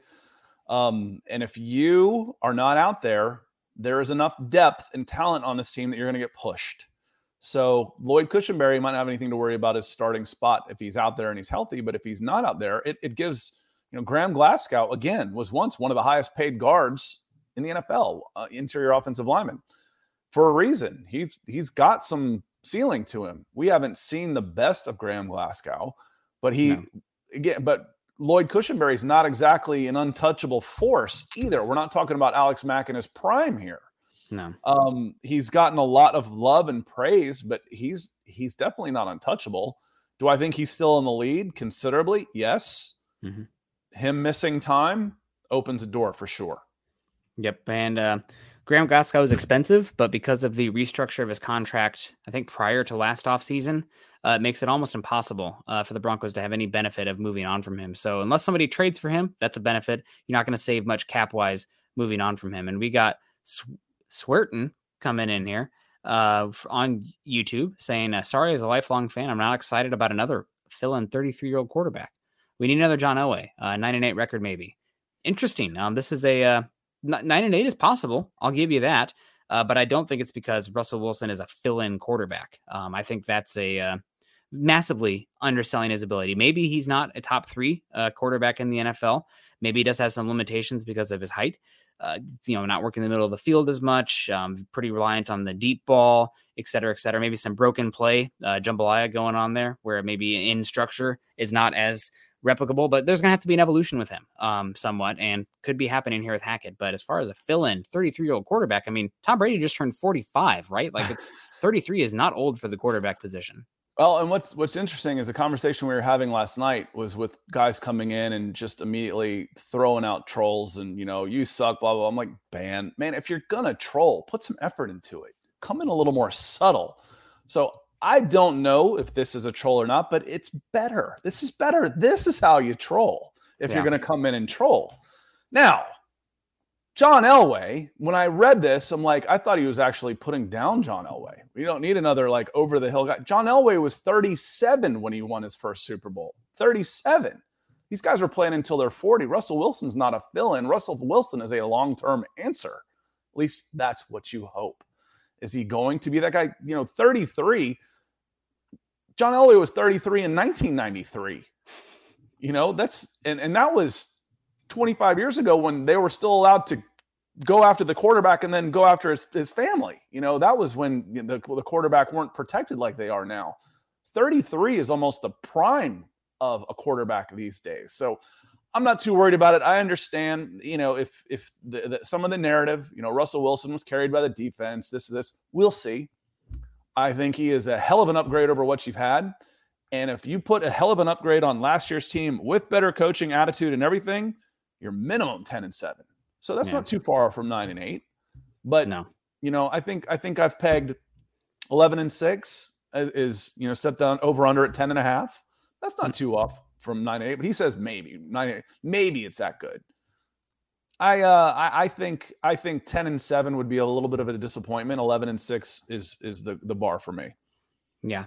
Um, and if you are not out there, there is enough depth and talent on this team that you're going to get pushed. So Lloyd Cushenberry might not have anything to worry about his starting spot if he's out there and he's healthy. But if he's not out there, it, it gives, you know, Graham Glasgow, again, was once one of the highest paid guards in the NFL, uh, interior offensive lineman, for a reason. He's he's got some ceiling to him. We haven't seen the best of Graham Glasgow, but he No. again, but Lloyd Cushenberry is not exactly an untouchable force either. We're not talking about Alex Mack in his prime here. No. Um, he's gotten a lot of love and praise, but he's he's definitely not untouchable. Do I think he's still in the lead considerably? Yes. Mhm. Him missing time opens a door for sure. Yep. And uh, Graham Glasgow is expensive, but because of the restructure of his contract, I think prior to last offseason, uh, it makes it almost impossible uh, for the Broncos to have any benefit of moving on from him. So unless somebody trades for him, that's a benefit. You're not going to save much cap wise moving on from him. And we got Swerton coming in here uh, on YouTube saying, uh, "Sorry, as a lifelong fan, I'm not excited about another fill-in 33 year old quarterback. We need another John Elway, uh, nine and eight record maybe. Interesting. Um, this is a uh, nine and eight is possible. I'll give you that. Uh, but I don't think it's because Russell Wilson is a fill-in quarterback. Um, I think that's a uh, massively underselling his ability. Maybe he's not a top three uh, quarterback in the NFL. Maybe he does have some limitations because of his height. Uh, you know, not working in the middle of the field as much, um, pretty reliant on the deep ball, et cetera, et cetera. Maybe some broken play, uh, jambalaya going on there, where maybe in structure is not as replicable, but there's going to have to be an evolution with him um, somewhat and could be happening here with Hackett. But as far as a fill in 33 year old quarterback, I mean, Tom Brady just turned 45, right? Like it's 33 is not old for the quarterback position. Well, and what's what's interesting is the conversation we were having last night was with guys coming in and just immediately throwing out trolls and you know you suck blah blah. blah. I'm like, ban man, if you're gonna troll, put some effort into it. Come in a little more subtle. So I don't know if this is a troll or not, but it's better. This is better. This is how you troll if Yeah. you're gonna come in and troll. Now, John Elway, when I read this, I'm like, I thought he was actually putting down John Elway. We don't need another like over the hill guy. John Elway was 37 when he won his first Super Bowl. 37. These guys are playing until they're 40. Russell Wilson's not a fill in. Russell Wilson is a long term answer. At least that's what you hope. Is he going to be that guy? You know, 33. John Elway was 33 in 1993. You know, that's and, and that was 25 years ago when they were still allowed to go after the quarterback and then go after his, his family. You know, that was when the, the quarterback weren't protected like they are now. 33 is almost the prime of a quarterback these days. So I'm not too worried about it. I understand, you know, if if the, the, some of the narrative, you know, Russell Wilson was carried by the defense, this this, we'll see. I think he is a hell of an upgrade over what you've had. And if you put a hell of an upgrade on last year's team with better coaching attitude and everything, you're minimum 10 and 7. So that's Yeah. not too far from 9 and 8. But No. you know, I think I think I've pegged 11 and 6 is, you know, set down over under at 10 and a half. That's not too off from 9 and 8, but he says maybe 9 8, maybe it's that good. I uh I, I think I think 10 and 7 would be a little bit of a disappointment. 11 and 6 is is the the bar for me. Yeah,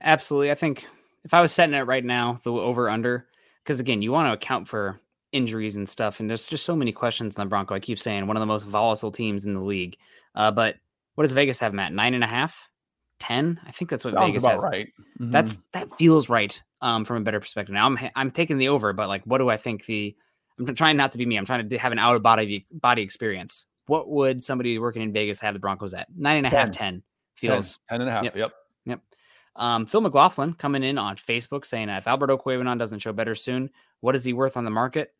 absolutely. I think if I was setting it right now, the over under, because again, you want to account for injuries and stuff, and there's just so many questions on the Bronco. I keep saying one of the most volatile teams in the league. Uh, but what does Vegas have, Matt? Nine and a half, ten? I think that's what Sounds Vegas about has. right. Mhm. That's that feels right um, from a better perspective. Now I'm I'm taking the over, but like, what do I think the? I'm trying not to be me. I'm trying to have an out of body body experience. What would somebody working in Vegas have the Broncos at? Nine and a half, 10. 10 10, feels 10 and a half. Yep. Yep. um, Phil McLaughlin coming in on Facebook saying, uh, if Alberto Okwuegbunam doesn't show better soon, what is he worth on the market?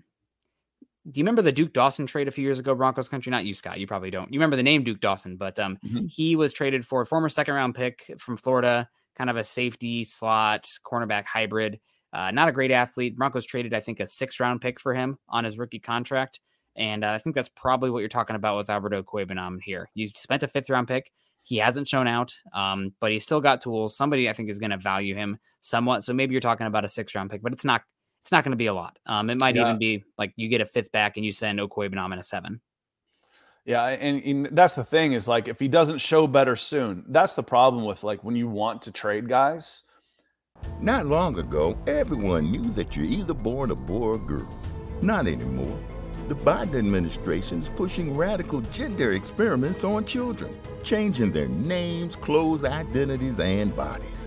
Do you remember the Duke Dawson trade a few years ago, Broncos country? Not you, Scott. You probably don't. You remember the name Duke Dawson, but um, Mhm. he was traded for a former second round pick from Florida, kind of a safety slot cornerback hybrid. Uh, not a great athlete. Broncos traded, I think, a six round pick for him on his rookie contract. And uh, I think that's probably what you're talking about with Alberto Okwuegbunam here. You spent a fifth round pick. He hasn't shown out, um, but he's still got tools. Somebody I think is going to value him somewhat. So maybe you're talking about a six round pick, but it's not. It's not going to be a lot. Um, it might Yeah. even be like you get a fifth back and you send Okwuegbunam in a seven. Yeah, and, and that's the thing is like if he doesn't show better soon, that's the problem with like when you want to trade guys. Not long ago, everyone knew that you're either born a boy or girl. Not anymore. The Biden administration is pushing radical gender experiments on children, changing their names, clothes, identities, and bodies.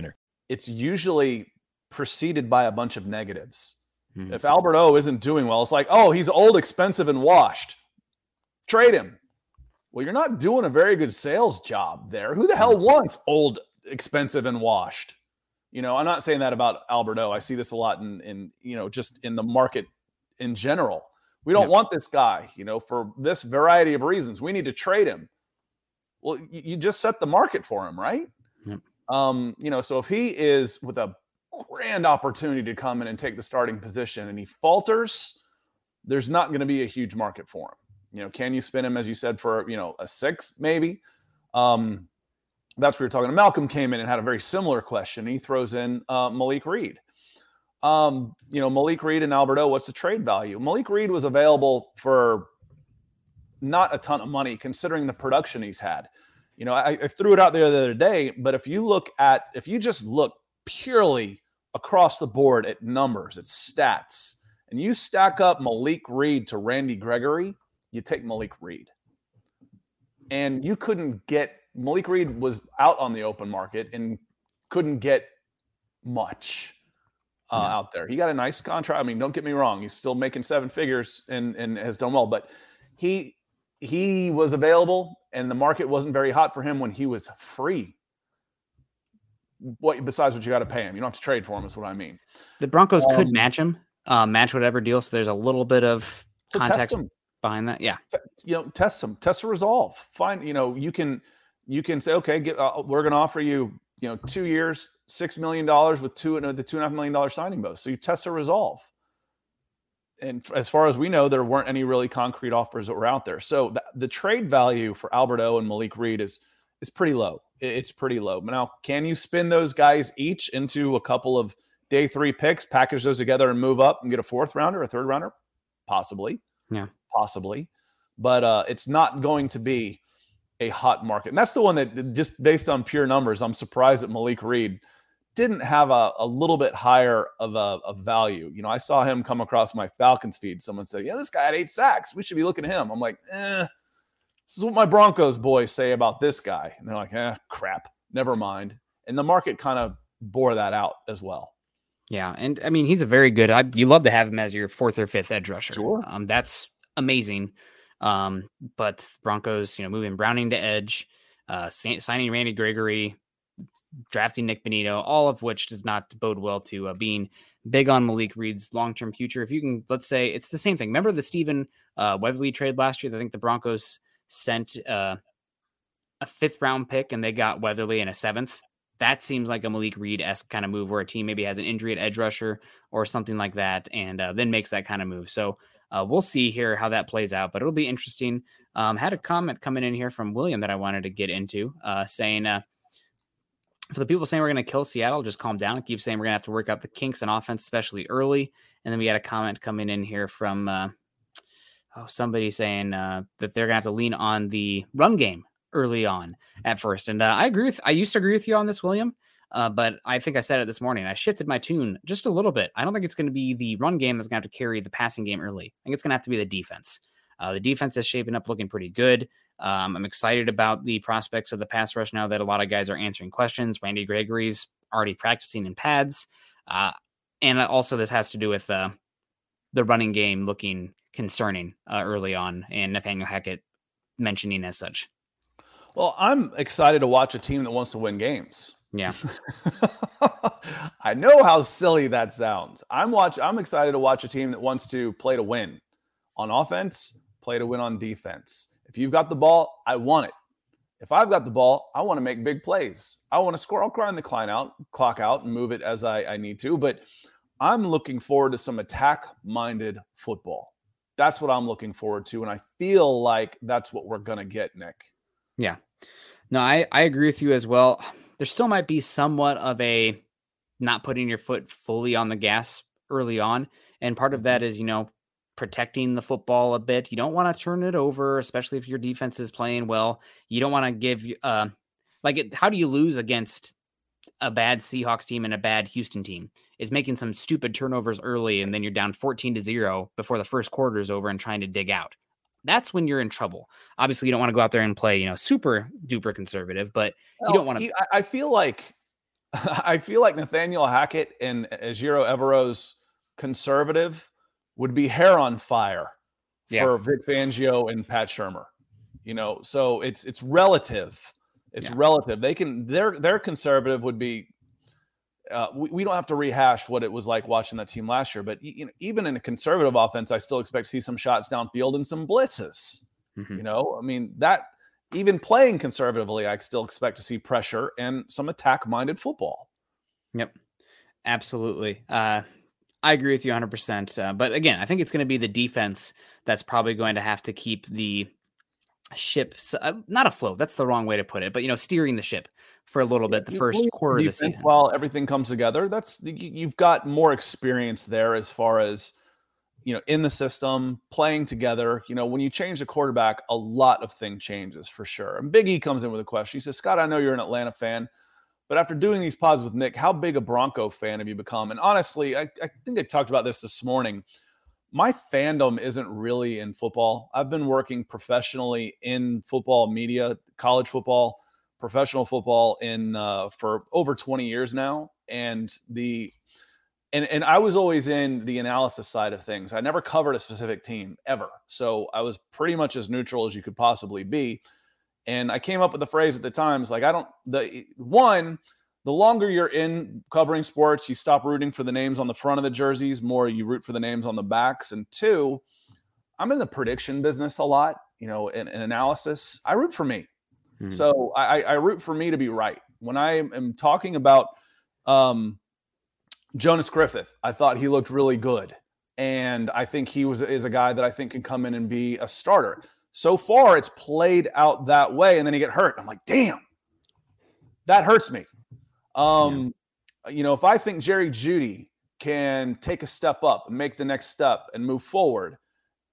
It's usually preceded by a bunch of negatives. Mm-hmm. If Albert O isn't doing well, it's like, oh, he's old, expensive, and washed. Trade him. Well, you're not doing a very good sales job there. Who the hell wants old, expensive, and washed? You know, I'm not saying that about Albert O. I see this a lot in, in you know, just in the market in general. We don't want this guy, you know, for this variety of reasons. We need to trade him. Well, you, you just set the market for him, right? Yep. Um, you know, so if he is with a grand opportunity to come in and take the starting position and he falters, there's not going to be a huge market for him. You know, can you spin him as you said for you know a six maybe? Um, that's what you're talking. Malcolm came in and had a very similar question. He throws in uh, Malik Reed. Um, you know, Malik Reed and Alberto, what's the trade value? Malik Reed was available for not a ton of money considering the production he's had. You know, I, I threw it out there the other day, but if you look at, if you just look purely across the board at numbers, at stats, and you stack up Malik Reed to Randy Gregory, you take Malik Reed. And you couldn't get Malik Reed was out on the open market and couldn't get much uh, yeah. out there. He got a nice contract. I mean, don't get me wrong; he's still making seven figures and and has done well. But he he was available, and the market wasn't very hot for him when he was free. What besides what you got to pay him? You don't have to trade for him. Is what I mean. The Broncos um, could match him, uh, match whatever deal. So there's a little bit of so context behind that. Yeah, you know, test him, test the resolve. Find you know you can you can say okay, get, uh, we're going to offer you you know two years, six million dollars with two the two and a half million dollar signing bonus. So you test a resolve. And as far as we know, there weren't any really concrete offers that were out there. So the, the trade value for Alberto and Malik Reed is is pretty low. It's pretty low. Now, can you spin those guys each into a couple of day three picks, package those together, and move up and get a fourth rounder, a third rounder? Possibly. Yeah. Possibly. But uh, it's not going to be a hot market. And that's the one that just based on pure numbers, I'm surprised that Malik Reed didn't have a, a little bit higher of a, a value. You know, I saw him come across my Falcons feed. Someone said, Yeah, this guy had eight sacks. We should be looking at him. I'm like, eh, this is what my Broncos boys say about this guy. And they're like, eh, crap. Never mind. And the market kind of bore that out as well. Yeah, and I mean he's a very good. I, you love to have him as your fourth or fifth edge rusher. Sure, um, that's amazing. Um, but Broncos, you know, moving Browning to edge, uh, signing Randy Gregory, drafting Nik Bonitto, all of which does not bode well to uh, being big on Malik Reed's long term future. If you can, let's say it's the same thing. Remember the Stephen uh, Weatherly trade last year? I think the Broncos sent uh, a fifth round pick and they got Weatherly in a seventh. That seems like a Malik Reed esque kind of move where a team maybe has an injury at edge rusher or something like that and uh, then makes that kind of move. So uh, we'll see here how that plays out, but it'll be interesting. Um, had a comment coming in here from William that I wanted to get into, uh, saying for the people saying we're going to kill Seattle, just calm down and keep saying we're going to have to work out the kinks in offense, especially early. And then we had a comment coming in here from uh, oh somebody saying uh, that they're going to have to lean on the run game early on at first. And uh, I agree with I used to agree with you on this, William. Uh, but I think I said it this morning. I shifted my tune just a little bit. I don't think it's going to be the run game that's going to have to carry the passing game early. I think it's going to have to be the defense. Uh, the defense is shaping up looking pretty good. Um, I'm excited about the prospects of the pass rush now that a lot of guys are answering questions. Randy Gregory's already practicing in pads. Uh, and also, this has to do with uh, the running game looking concerning uh, early on, and Nathaniel Hackett mentioning as such. Well, I'm excited to watch a team that wants to win games. Yeah. I know how silly that sounds. I'm watch I'm excited to watch a team that wants to play to win on offense, play to win on defense. If you've got the ball, I want it. If I've got the ball, I want to make big plays. I want to score. I'll grind the clock out, clock out and move it as I, I need to. But I'm looking forward to some attack-minded football. That's what I'm looking forward to. And I feel like that's what we're gonna get, Nick. Yeah. No, I, I agree with you as well there still might be somewhat of a not putting your foot fully on the gas early on. And part of that mm-hmm. you know, protecting the football a bit. You don't want to turn it over, especially if your defense is playing well. You don't want to give, uh, like, it, how do you lose against a bad Seahawks team and a bad Houston team? Is making some stupid turnovers early and then you're down 14 to zero before the first quarter is over and trying to dig out that's when you're in trouble. Obviously, you don't want to go out there and play, you know, super duper conservative, but you don't want to. I feel like, I feel like Nathaniel Hackett and Ejiro Evero's conservative would be hair on fire Yeah. for Vic Fangio and Pat Shurmur. You know, so it's it's relative. It's Yeah. relative. They can their their conservative would be. Uh, we, we don't have to rehash what it was like watching that team last year, but you know, even in a conservative offense, I still expect to see some shots downfield and some blitzes. Mhm. You know, I mean that even playing conservatively, I still expect to see pressure and some attack-minded football. Yep, absolutely. Uh, I agree with you 100%. Uh, but again, I think it's going to be the defense that's probably going to have to keep the ship uh, not afloat. That's the wrong way to put it, but you know, steering the ship for a little bit the You first quarter of the season. While everything comes together, that's you- you've got more experience there as far as you know in the system playing together. You know, when you change the quarterback, a lot of thing changes for sure. And Big E comes in with a question. He says, "Scott, I know you're an Atlanta fan." But after doing these pods with Nick, how big a Bronco fan have you become? And honestly, I, I think I talked about this this morning. My fandom isn't really in football. I've been working professionally in football media, college football, professional football in uh, for over 20 years now, and the and and I was always in the analysis side of things. I never covered a specific team ever, so I was pretty much as neutral as you could possibly be. And I came up with the phrase at the time, it's like I don't the one, the longer you're in covering sports, you stop rooting for the names on the front of the jerseys, more you root for the names on the backs. And two, I'm in the prediction business a lot, you know, in, in analysis. I root for me. Mhm. So I, I- I root for me to be right. When I am talking about um, Jonas Griffith, I thought he looked really good. And I think he was is a guy that I think can come in and be a starter. So far, it's played out that way, and then he get hurt. I'm like, damn, that hurts me. Um, you know, if I think Jerry Jeudy can take a step up and make the next step and move forward,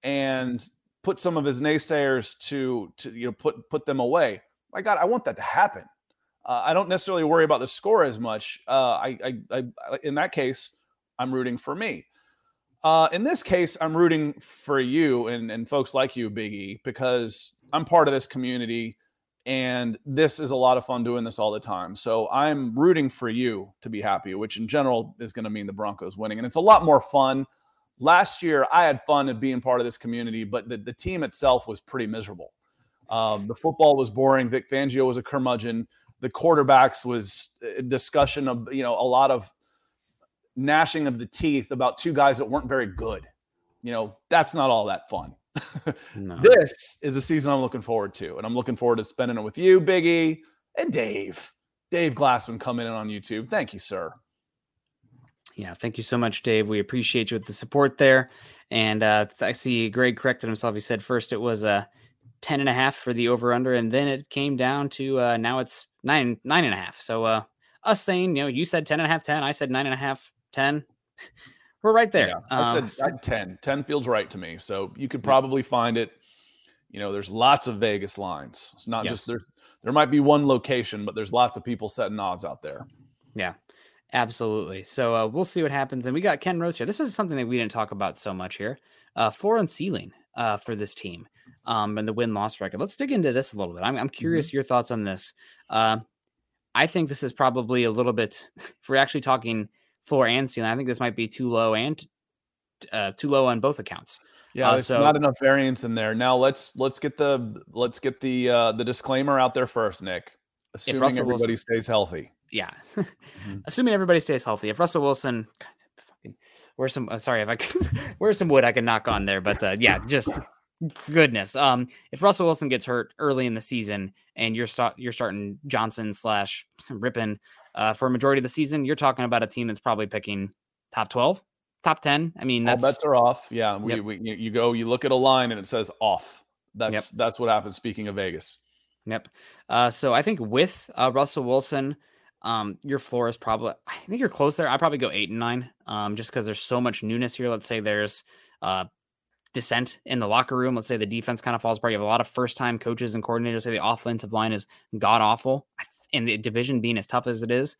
and put some of his naysayers to to you know put put them away. My God, I want that to happen. Uh, I don't necessarily worry about the score as much. Uh, I, I, I- in that case, I'm rooting for me. Uh, in this case, I'm rooting for you and, and folks like you, Biggie, because I'm part of this community and this is a lot of fun doing this all the time. So I'm rooting for you to be happy, which in general is going to mean the Broncos winning. And it's a lot more fun. Last year, I had fun at being part of this community, but the, the team itself was pretty miserable. Um, the football was boring. Vic Fangio was a curmudgeon. The quarterbacks was a discussion of, you know, a lot of gnashing of the teeth about two guys that weren't very good. You know, that's not all that fun. No. This is a season I'm looking forward to, and I'm looking forward to spending it with you, Biggie, and Dave. Dave Glassman coming in on YouTube. Thank you, sir. Yeah, thank you so much, Dave. We appreciate you with the support there. And uh, I see Greg corrected himself. He said first it was a 10 and a half for the over under, and then it came down to uh, now it's nine, nine and a half. So uh, us saying, you know, you said 10 and a half, 10. I said nine and a half, 10. We're right there. I Uh, said I had 10. 10 feels right to me. So you could probably find it. You know, there's lots of Vegas lines. It's not Yes. just there. There might be one location, but there's lots of people setting odds out there. Yeah, absolutely. So uh, we'll see what happens. And we got Ken Rose here. This is something that we didn't talk about so much here. Uh, floor and ceiling uh, for this team um, and the win loss record. Let's dig into this a little bit. I'm, I'm curious your thoughts on this. Uh, I think this is probably a little bit, if we're actually talking floor and ceiling, I think this might be too low and uh, too low on both accounts. Yeah, Uh, there's so- not enough variance in there. Now let's let's get the let's get the uh the disclaimer out there first, Nick. Assuming Russell everybody Wilson- stays healthy. Yeah. Mm-hmm. Assuming everybody stays healthy. If Russell Wilson, God, fucking, where's some, uh, sorry, if I could, where's some wood I can knock on there, but uh, yeah, just goodness. Um, if Russell Wilson gets hurt early in the season and you're start, you're starting Johnson slash Rypien uh, for a majority of the season, you're talking about a team that's probably picking top 12, top 10. I mean, All that's, bets are off. Yeah, we, Yep. we you go, you look at a line and it says off. That's that's what happens. Speaking of Vegas, Yep. Uh, so I think with uh, Russell Wilson, um, your floor is probably I think you're close there. I probably go eight and nine, um, just because there's so much newness here. Let's say there's uh dissent in the locker room. Let's say the defense kind of falls apart. You have a lot of first time coaches and coordinators say the offensive line is god awful, and the division being as tough as it is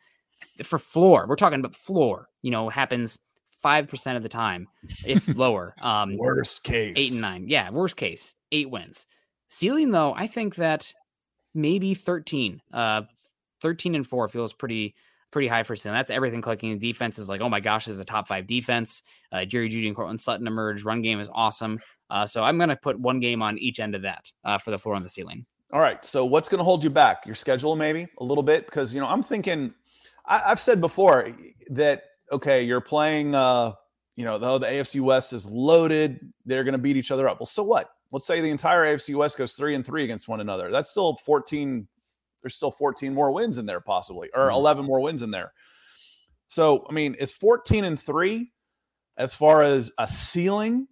for floor. We're talking about floor. You know, happens five percent of the time, if lower. Um, worst case eight and nine. Yeah, worst case, eight wins. Ceiling though, I think that maybe 13. Uh 13 and 4 feels pretty pretty high for ceiling. That's everything clicking. The Defense is like, oh my gosh, this is a top five defense. Uh, Jerry Jeudy and Courtland Sutton emerge. Run game is awesome. Uh, so I'm going to put one game on each end of that uh, for the floor and the ceiling. All right. So what's going to hold you back? Your schedule, maybe a little bit, because you know I'm thinking. I, have said before that okay, you're playing. Uh, you know, though the AFC West is loaded, they're going to beat each other up. Well, so what? Let's say the entire AFC West goes three and three against one another. That's still 14. There's still 14 more wins in there, possibly, or mm-hmm. 11 more wins in there. So, I mean, it's 14 and three as far as a ceiling?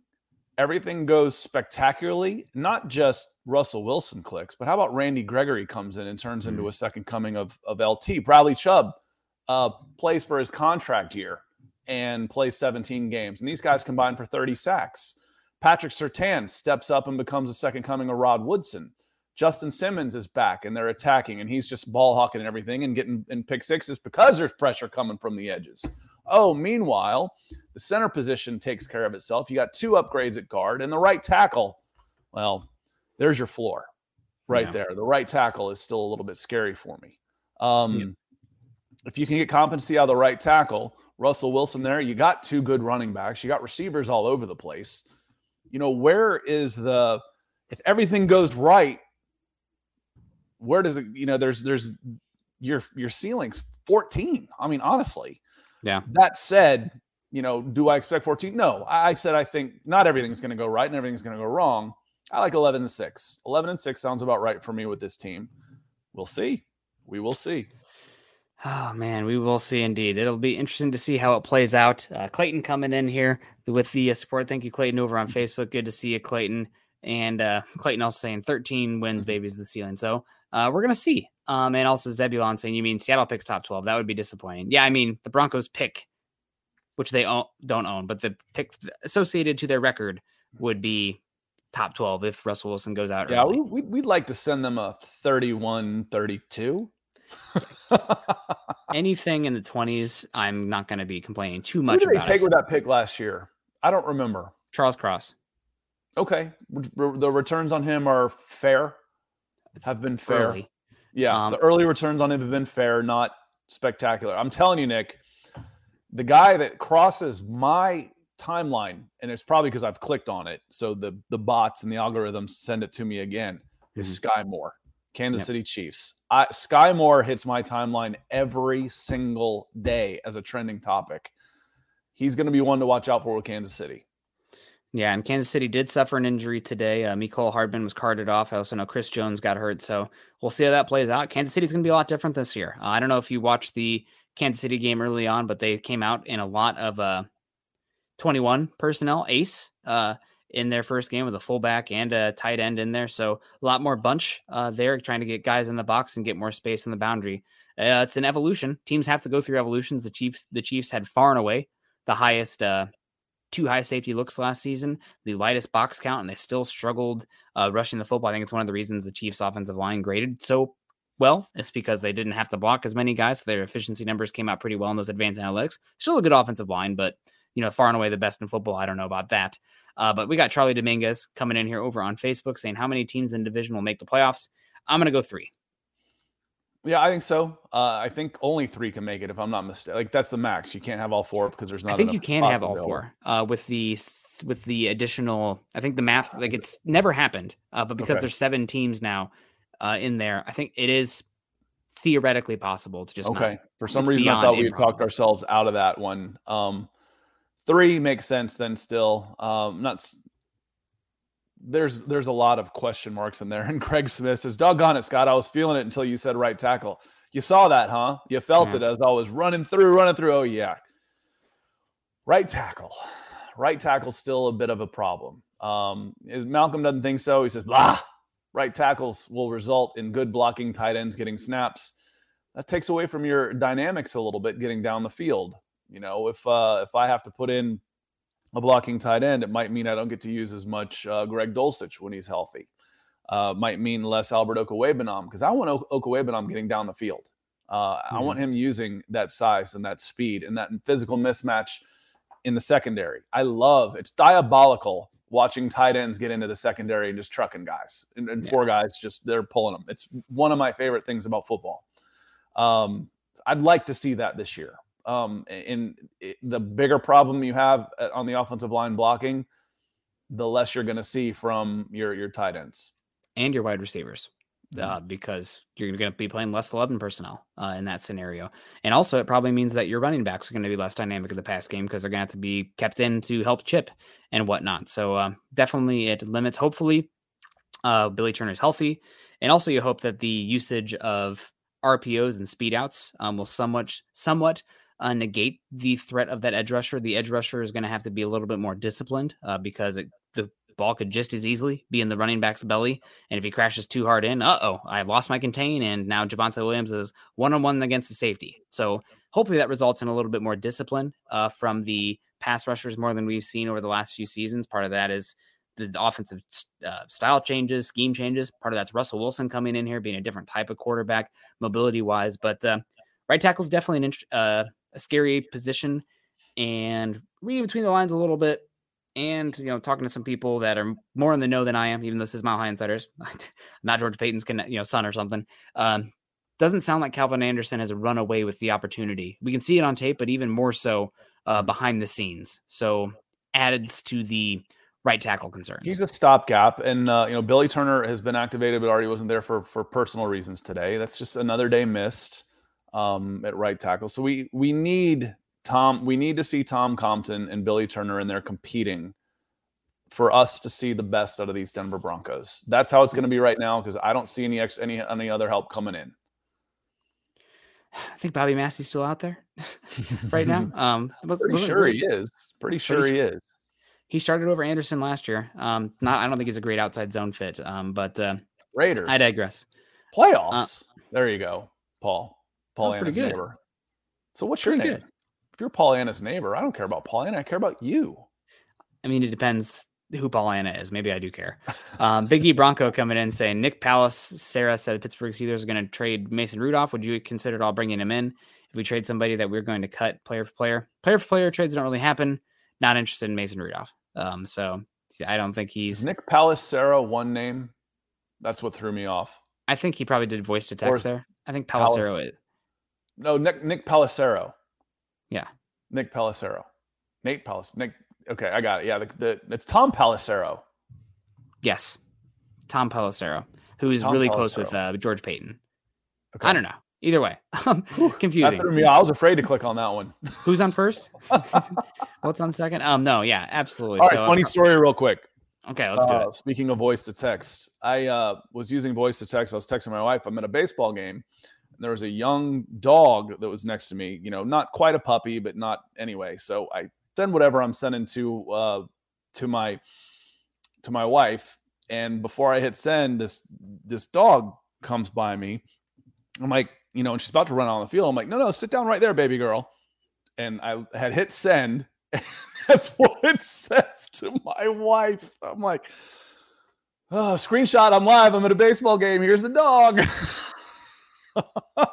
Everything goes spectacularly. Not just Russell Wilson clicks, but how about Randy Gregory comes in and turns into a second coming of, of LT? Bradley Chubb uh, plays for his contract year and plays 17 games. And these guys combine for 30 sacks. Patrick Surtain steps up and becomes a second coming of Rod Woodson. Justin Simmons is back and they're attacking and he's just ball hawking and everything and getting in pick sixes because there's pressure coming from the edges. Oh, meanwhile, the center position takes care of itself. You got two upgrades at guard and the right tackle. Well, there's your floor right yeah. there. The right tackle is still a little bit scary for me. Um, yeah. If you can get competency out of the right tackle, Russell Wilson there, you got two good running backs, you got receivers all over the place you know, where is the if everything goes right, where does it, you know, there's there's your your ceilings 14. I mean, honestly. Yeah. That said, you know, do I expect 14? No. I said I think not everything's going to go right and everything's going to go wrong. I like 11 and 6. 11 and 6 sounds about right for me with this team. We'll see. We will see. Oh man, we will see indeed. It'll be interesting to see how it plays out. Uh, Clayton coming in here with the uh, support. Thank you, Clayton, over on Facebook. Good to see you, Clayton. And uh, Clayton also saying 13 wins, mm-hmm. babies, the ceiling. So uh, we're gonna see. Um, and also Zebulon saying, "You mean Seattle picks top 12? That would be disappointing." Yeah, I mean the Broncos pick, which they own, don't own, but the pick associated to their record would be top 12 if Russell Wilson goes out. Yeah, we, we'd like to send them a 31 32 Anything in the 20s, I'm not going to be complaining too much Who did they take with that pick last year? I don't remember. Charles Cross. Okay. The returns on him are fair, have been fair. Early. Yeah. Um, the early returns on him have been fair, not spectacular. I'm telling you, Nick, the guy that crosses my timeline, and it's probably because I've clicked on it. So the the bots and the algorithms send it to me again, mm-hmm. is Skyy Moore. Kansas yep. City Chiefs. I, Skyy Moore hits my timeline every single day as a trending topic. He's going to be one to watch out for with Kansas City. Yeah, and Kansas City did suffer an injury today. Uh, Mecole Hardman was carted off. I also know Chris Jones got hurt, so we'll see how that plays out. Kansas City's going to be a lot different this year. Uh, I don't know if you watched the Kansas City game early on, but they came out in a lot of uh, 21 personnel, ace. Uh, in their first game with a fullback and a tight end in there. So a lot more bunch uh, there, trying to get guys in the box and get more space in the boundary. Uh, it's an evolution. Teams have to go through evolutions. The Chiefs, the Chiefs had far and away the highest uh, two high safety looks last season, the lightest box count, and they still struggled uh, rushing the football. I think it's one of the reasons the Chiefs' offensive line graded so well. It's because they didn't have to block as many guys. So their efficiency numbers came out pretty well in those advanced analytics. Still a good offensive line, but you know, far and away the best in football. I don't know about that. Uh, but we got Charlie Dominguez coming in here over on Facebook saying how many teams in division will make the playoffs. I'm going to go three. Yeah, I think so. Uh, I think only three can make it, if I'm not mistaken. Like that's the max. You can't have all four because there's not. I think you can have all four uh, with the with the additional. I think the math like it's never happened, uh, but because okay. there's seven teams now uh, in there, I think it is theoretically possible. It's just okay. Not, For some reason, I thought we had talked ourselves out of that one. Um, Three makes sense then still. Um, not there's there's a lot of question marks in there. And Craig Smith says, doggone it, Scott. I was feeling it until you said right tackle. You saw that, huh? You felt yeah. it as I was running through, running through. Oh, yeah. Right tackle. Right tackle still a bit of a problem. Um, Malcolm doesn't think so. He says, blah. Right tackles will result in good blocking tight ends getting snaps. That takes away from your dynamics a little bit getting down the field. You know, if uh, if I have to put in a blocking tight end, it might mean I don't get to use as much uh, Greg Dulcich when he's healthy. Uh, might mean less Albert Okwuegbunam because I want o- Okwuegbunam getting down the field. Uh, mm-hmm. I want him using that size and that speed and that physical mismatch in the secondary. I love it's diabolical watching tight ends get into the secondary and just trucking guys and, and yeah. four guys just they're pulling them. It's one of my favorite things about football. Um, I'd like to see that this year. Um, and the bigger problem you have uh, on the offensive line blocking, the less you're going to see from your your tight ends and your wide receivers. Mm-hmm. Uh, because you're going to be playing less 11 personnel uh, in that scenario. And also, it probably means that your running backs are going to be less dynamic in the pass game because they're going to have to be kept in to help chip and whatnot. So, uh, definitely, it limits, hopefully, uh, Billy Turner's healthy. And also, you hope that the usage of RPOs and speed outs um, will somewhat, somewhat uh, negate the threat of that edge rusher. The edge rusher is going to have to be a little bit more disciplined uh, because it, the ball could just as easily be in the running back's belly. And if he crashes too hard in, uh oh, I've lost my contain. And now Javonte Williams is one on one against the safety. So hopefully that results in a little bit more discipline uh, from the pass rushers more than we've seen over the last few seasons. Part of that is the offensive uh, style changes, scheme changes. Part of that's Russell Wilson coming in here, being a different type of quarterback, mobility wise. But uh, right tackle is definitely an uh, a scary position. And reading between the lines a little bit, and you know talking to some people that are more in the know than I am, even though this is Mile High Insiders, not George Paton's you know son or something. Um, doesn't sound like Calvin Anderson has run away with the opportunity. We can see it on tape, but even more so uh, behind the scenes. So adds to the right tackle concerns. He's a stopgap, and uh, you know Billy Turner has been activated, but already wasn't there for for personal reasons today. That's just another day missed um, at right tackle. So we we need Tom, we need to see Tom Compton and Billy Turner in there competing for us to see the best out of these Denver Broncos. That's how it's going to be right now because I don't see any ex, any any other help coming in. I think Bobby Massie's still out there right now. Um, was, pretty sure he is. Pretty sure he is. He started over Anderson last year. Um, not I don't think he's a great outside zone fit. Um, but uh, Raiders. I digress. Playoffs. Uh, there you go, Paul. Paul Anna's neighbor. So what's your name? Good. If you're Pollyanna's neighbor, I don't care about Pollyanna. I care about you. I mean, it depends who Pollyanna is. Maybe I do care. Um, Big E Bronco coming in saying Nick Palace, Sarah said Pittsburgh Steelers are going to trade Mason Rudolph. Would you consider at all bringing him in if we trade somebody that we're going to cut player for player? Player for player trades don't really happen. Not interested in Mason Rudolph. Um, so I don't think he's is Nick Palace Sarah one name. That's what threw me off. I think he probably did voice to text there. I think Palacero Palace- is. No, Nick Nick Palacero. Yeah. Nick Palacero. Nate Palace. Nick. Okay, I got it. Yeah, the, the it's Tom Pelissero. Yes. Tom Pelissero, who is Tom really close with uh, George Paton. Okay. I don't know. Either way, confusing. me. I was afraid to click on that one. Who's on first? What's on second? Um, no, yeah, absolutely. All right, so, funny story, real quick. Okay, let's do Uh, it. Speaking of voice to text, I uh, was using voice to text. I was texting my wife. I'm at a baseball game. And there was a young dog that was next to me. You know, not quite a puppy, but not anyway. So I send whatever I'm sending to uh, to my to my wife, and before I hit send, this this dog comes by me. I'm like, you know, and she's about to run on the field. I'm like, no, no, sit down right there, baby girl. And I had hit send. That's what it says to my wife. I'm like, oh, screenshot. I'm live. I'm at a baseball game. Here's the dog.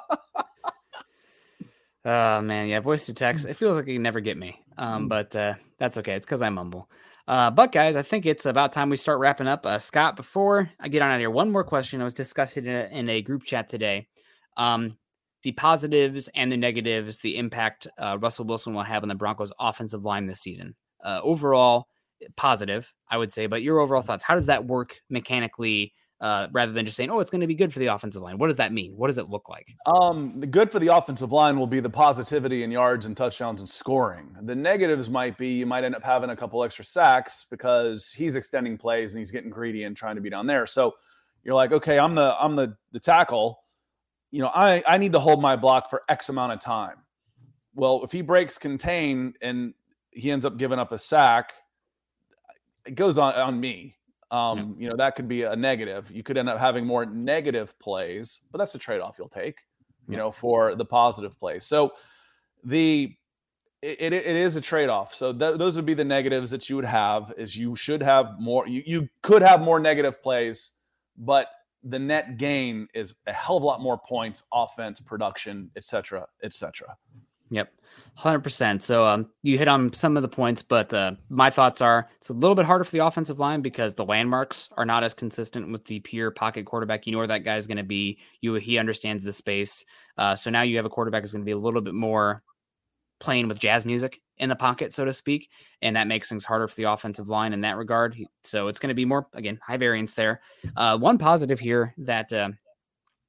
Oh man, yeah, voice to text. It feels like you never get me. Mm. Um, but uh, that's okay. It's because I mumble. Uh, but guys, I think it's about time we start wrapping up. Uh, Scott, before I get on out of here, one more question. I was discussing in a, in a group chat today. Um, the positives and the negatives, the impact uh, Russell Wilson will have on the Broncos' offensive line this season. Uh, overall, positive, I would say. But your overall thoughts? How does that work mechanically? Uh, rather than just saying, "Oh, it's going to be good for the offensive line." What does that mean? What does it look like? Um, good for the offensive line will be the positivity in yards and touchdowns and scoring. The negatives might be you might end up having a couple extra sacks because he's extending plays and he's getting greedy and trying to be down there. So you're like, okay, I'm the I'm the the tackle. You know, I I need to hold my block for X amount of time. Well, if he breaks contain and he ends up giving up a sack, it goes on on me. Um, you know, that could be a negative. You could end up having more negative plays, but that's a trade-off you'll take, you Yeah. know, for the positive plays. So the it, it, it is a trade-off. So th- those would be the negatives that you would have is you should have more you, you could have more negative plays, but the net gain is a hell of a lot more points, offense, production, et cetera, et cetera. Yep. 100%. So um, you hit on some of the points, but uh, my thoughts are it's a little bit harder for the offensive line because the landmarks are not as consistent with the pure pocket quarterback. You know where that guy's going to be. You He understands the space. Uh, so now you have a quarterback who's going to be a little bit more playing with jazz music in the pocket, so to speak. And that makes things harder for the offensive line in that regard. So it's going to be more, again, high variance there. Uh, one positive here that uh,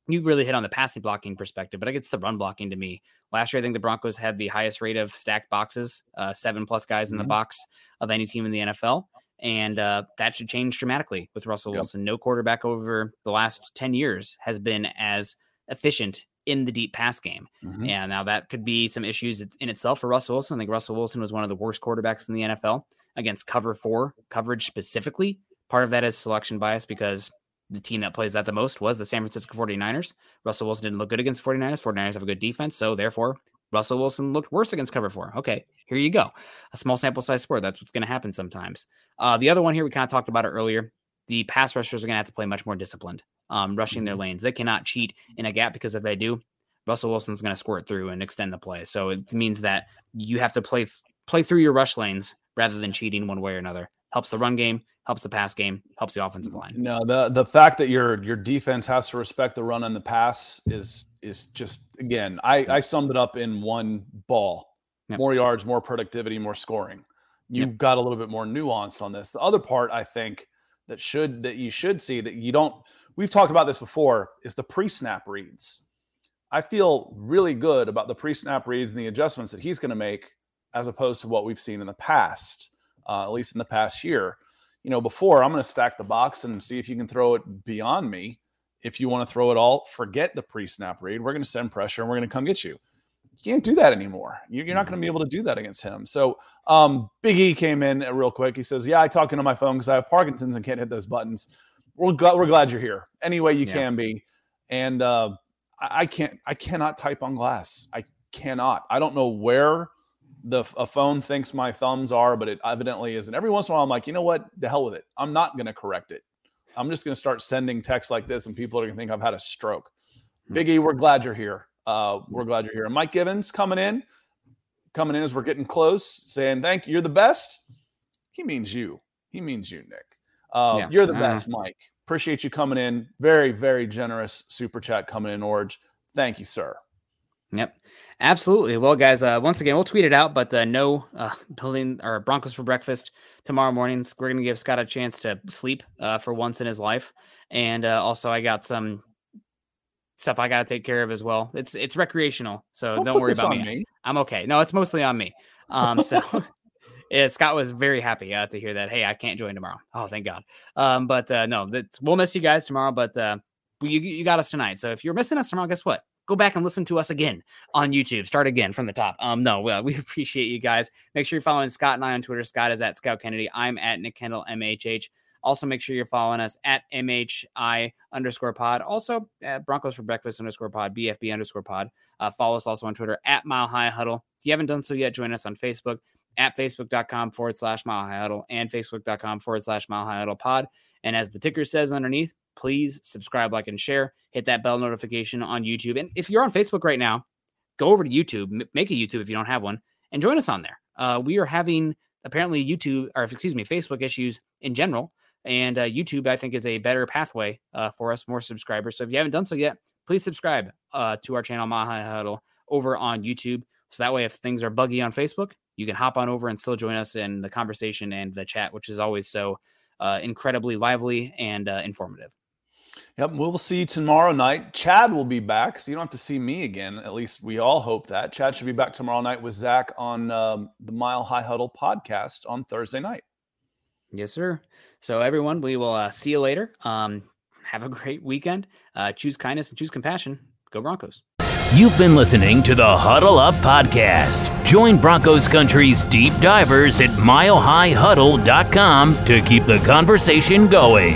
you really hit on the passing blocking perspective, but I guess the run blocking to me. Last year, I think the Broncos had the highest rate of stacked boxes, uh, seven plus guys mm-hmm. in the mm-hmm. box of any team in the NFL. And uh, that should change dramatically with Russell yep. Wilson. No quarterback over the last 10 years has been as efficient in the deep pass game. Mm-hmm. And now that could be some issues in itself for Russell Wilson. I think Russell Wilson was one of the worst quarterbacks in the NFL against cover four coverage specifically. Part of that is selection bias because the team that plays that the most was the San Francisco 49ers. Russell Wilson didn't look good against 49ers. 49ers have a good defense. So therefore, Russell Wilson looked worse against cover four. Okay, here you go. A small sample size sport. That's what's going to happen sometimes. Uh, the other one here, we kind of talked about it earlier. The pass rushers are going to have to play much more disciplined, um, rushing their mm-hmm. lanes. They cannot cheat in a gap because if they do, Russell Wilson's going to squirt through and extend the play. So it means that you have to play play through your rush lanes rather than cheating one way or another. Helps the run game, helps the pass game, helps the offensive line. No, the the fact that your your defense has to respect the run and the pass is is just again, I I summed it up in one ball. Yep. More yards, more productivity, more scoring. You've yep. got a little bit more nuanced on this. The other part I think that should that you should see that you don't we've talked about this before is the pre-snap reads. I feel really good about the pre-snap reads and the adjustments that he's going to make as opposed to what we've seen in the past, uh, at least in the past year. You know, before I'm going to stack the box and see if you can throw it beyond me. If you want to throw it all, forget the pre-snap read. We're going to send pressure and we're going to come get you. You can't do that anymore. You're not going to be able to do that against him. So um, Big E came in real quick. He says, "Yeah, I talk into my phone because I have Parkinson's and can't hit those buttons." We're glad, we're glad you're here. Any way you yeah. can be, and uh, I can't I cannot type on glass. I cannot. I don't know where the a phone thinks my thumbs are, but it evidently isn't. Every once in a while, I'm like, you know what? The hell with it. I'm not going to correct it. I'm just going to start sending texts like this, and people are going to think I've had a stroke. Hmm. Biggie, we're glad you're here. Uh, we're glad you're here. Mike Givens coming in, coming in as we're getting close, saying thank you. You're the best. He means you. He means you, Nick. Uh, yeah. You're the uh, best, Mike. Appreciate you coming in. Very, very generous super chat coming in, Orange. Thank you, sir. Yep, absolutely. Well, guys, uh, once again, we'll tweet it out, but uh, no uh, building or Broncos for breakfast tomorrow morning. We're going to give Scott a chance to sleep uh, for once in his life, and uh, also I got some stuff I got to take care of as well. It's it's recreational, so don't, don't worry about me. me. I'm okay. No, it's mostly on me. Um, so yeah, Scott was very happy uh, to hear that. Hey, I can't join tomorrow. Oh, thank God. Um, but uh, no, we'll miss you guys tomorrow. But uh, you, you got us tonight. So if you're missing us tomorrow, guess what? Go back and listen to us again on YouTube. Start again from the top. Um, no, well, we appreciate you guys. Make sure you're following Scott and I on Twitter. Scott is at Scout Kennedy. I'm at Nick Kendell MHH. Also, make sure you're following us at MHI underscore pod. Also, at Broncos for Breakfast underscore pod, BFB underscore pod. Uh, follow us also on Twitter at Mile High Huddle. If you haven't done so yet, join us on Facebook at facebook.com forward slash mile high huddle and facebook.com forward slash mile high huddle pod. And as the ticker says underneath, please subscribe, like, and share. Hit that bell notification on YouTube. And if you're on Facebook right now, go over to YouTube, make a YouTube if you don't have one, and join us on there. Uh, we are having apparently YouTube, or excuse me, Facebook issues in general. And uh, YouTube, I think, is a better pathway uh, for us, more subscribers. So if you haven't done so yet, please subscribe uh, to our channel, High Huddle, over on YouTube. So that way, if things are buggy on Facebook, you can hop on over and still join us in the conversation and the chat, which is always so uh, incredibly lively and uh, informative. Yep, we'll see you tomorrow night. Chad will be back, so you don't have to see me again. At least we all hope that. Chad should be back tomorrow night with Zach on um, the Mile High Huddle podcast on Thursday night. Yes, sir. So, everyone, we will uh, see you later. Um, have a great weekend. Uh, choose kindness and choose compassion. Go Broncos. You've been listening to the Huddle Up Podcast. Join Broncos Country's deep divers at milehighhuddle.com to keep the conversation going.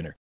winner.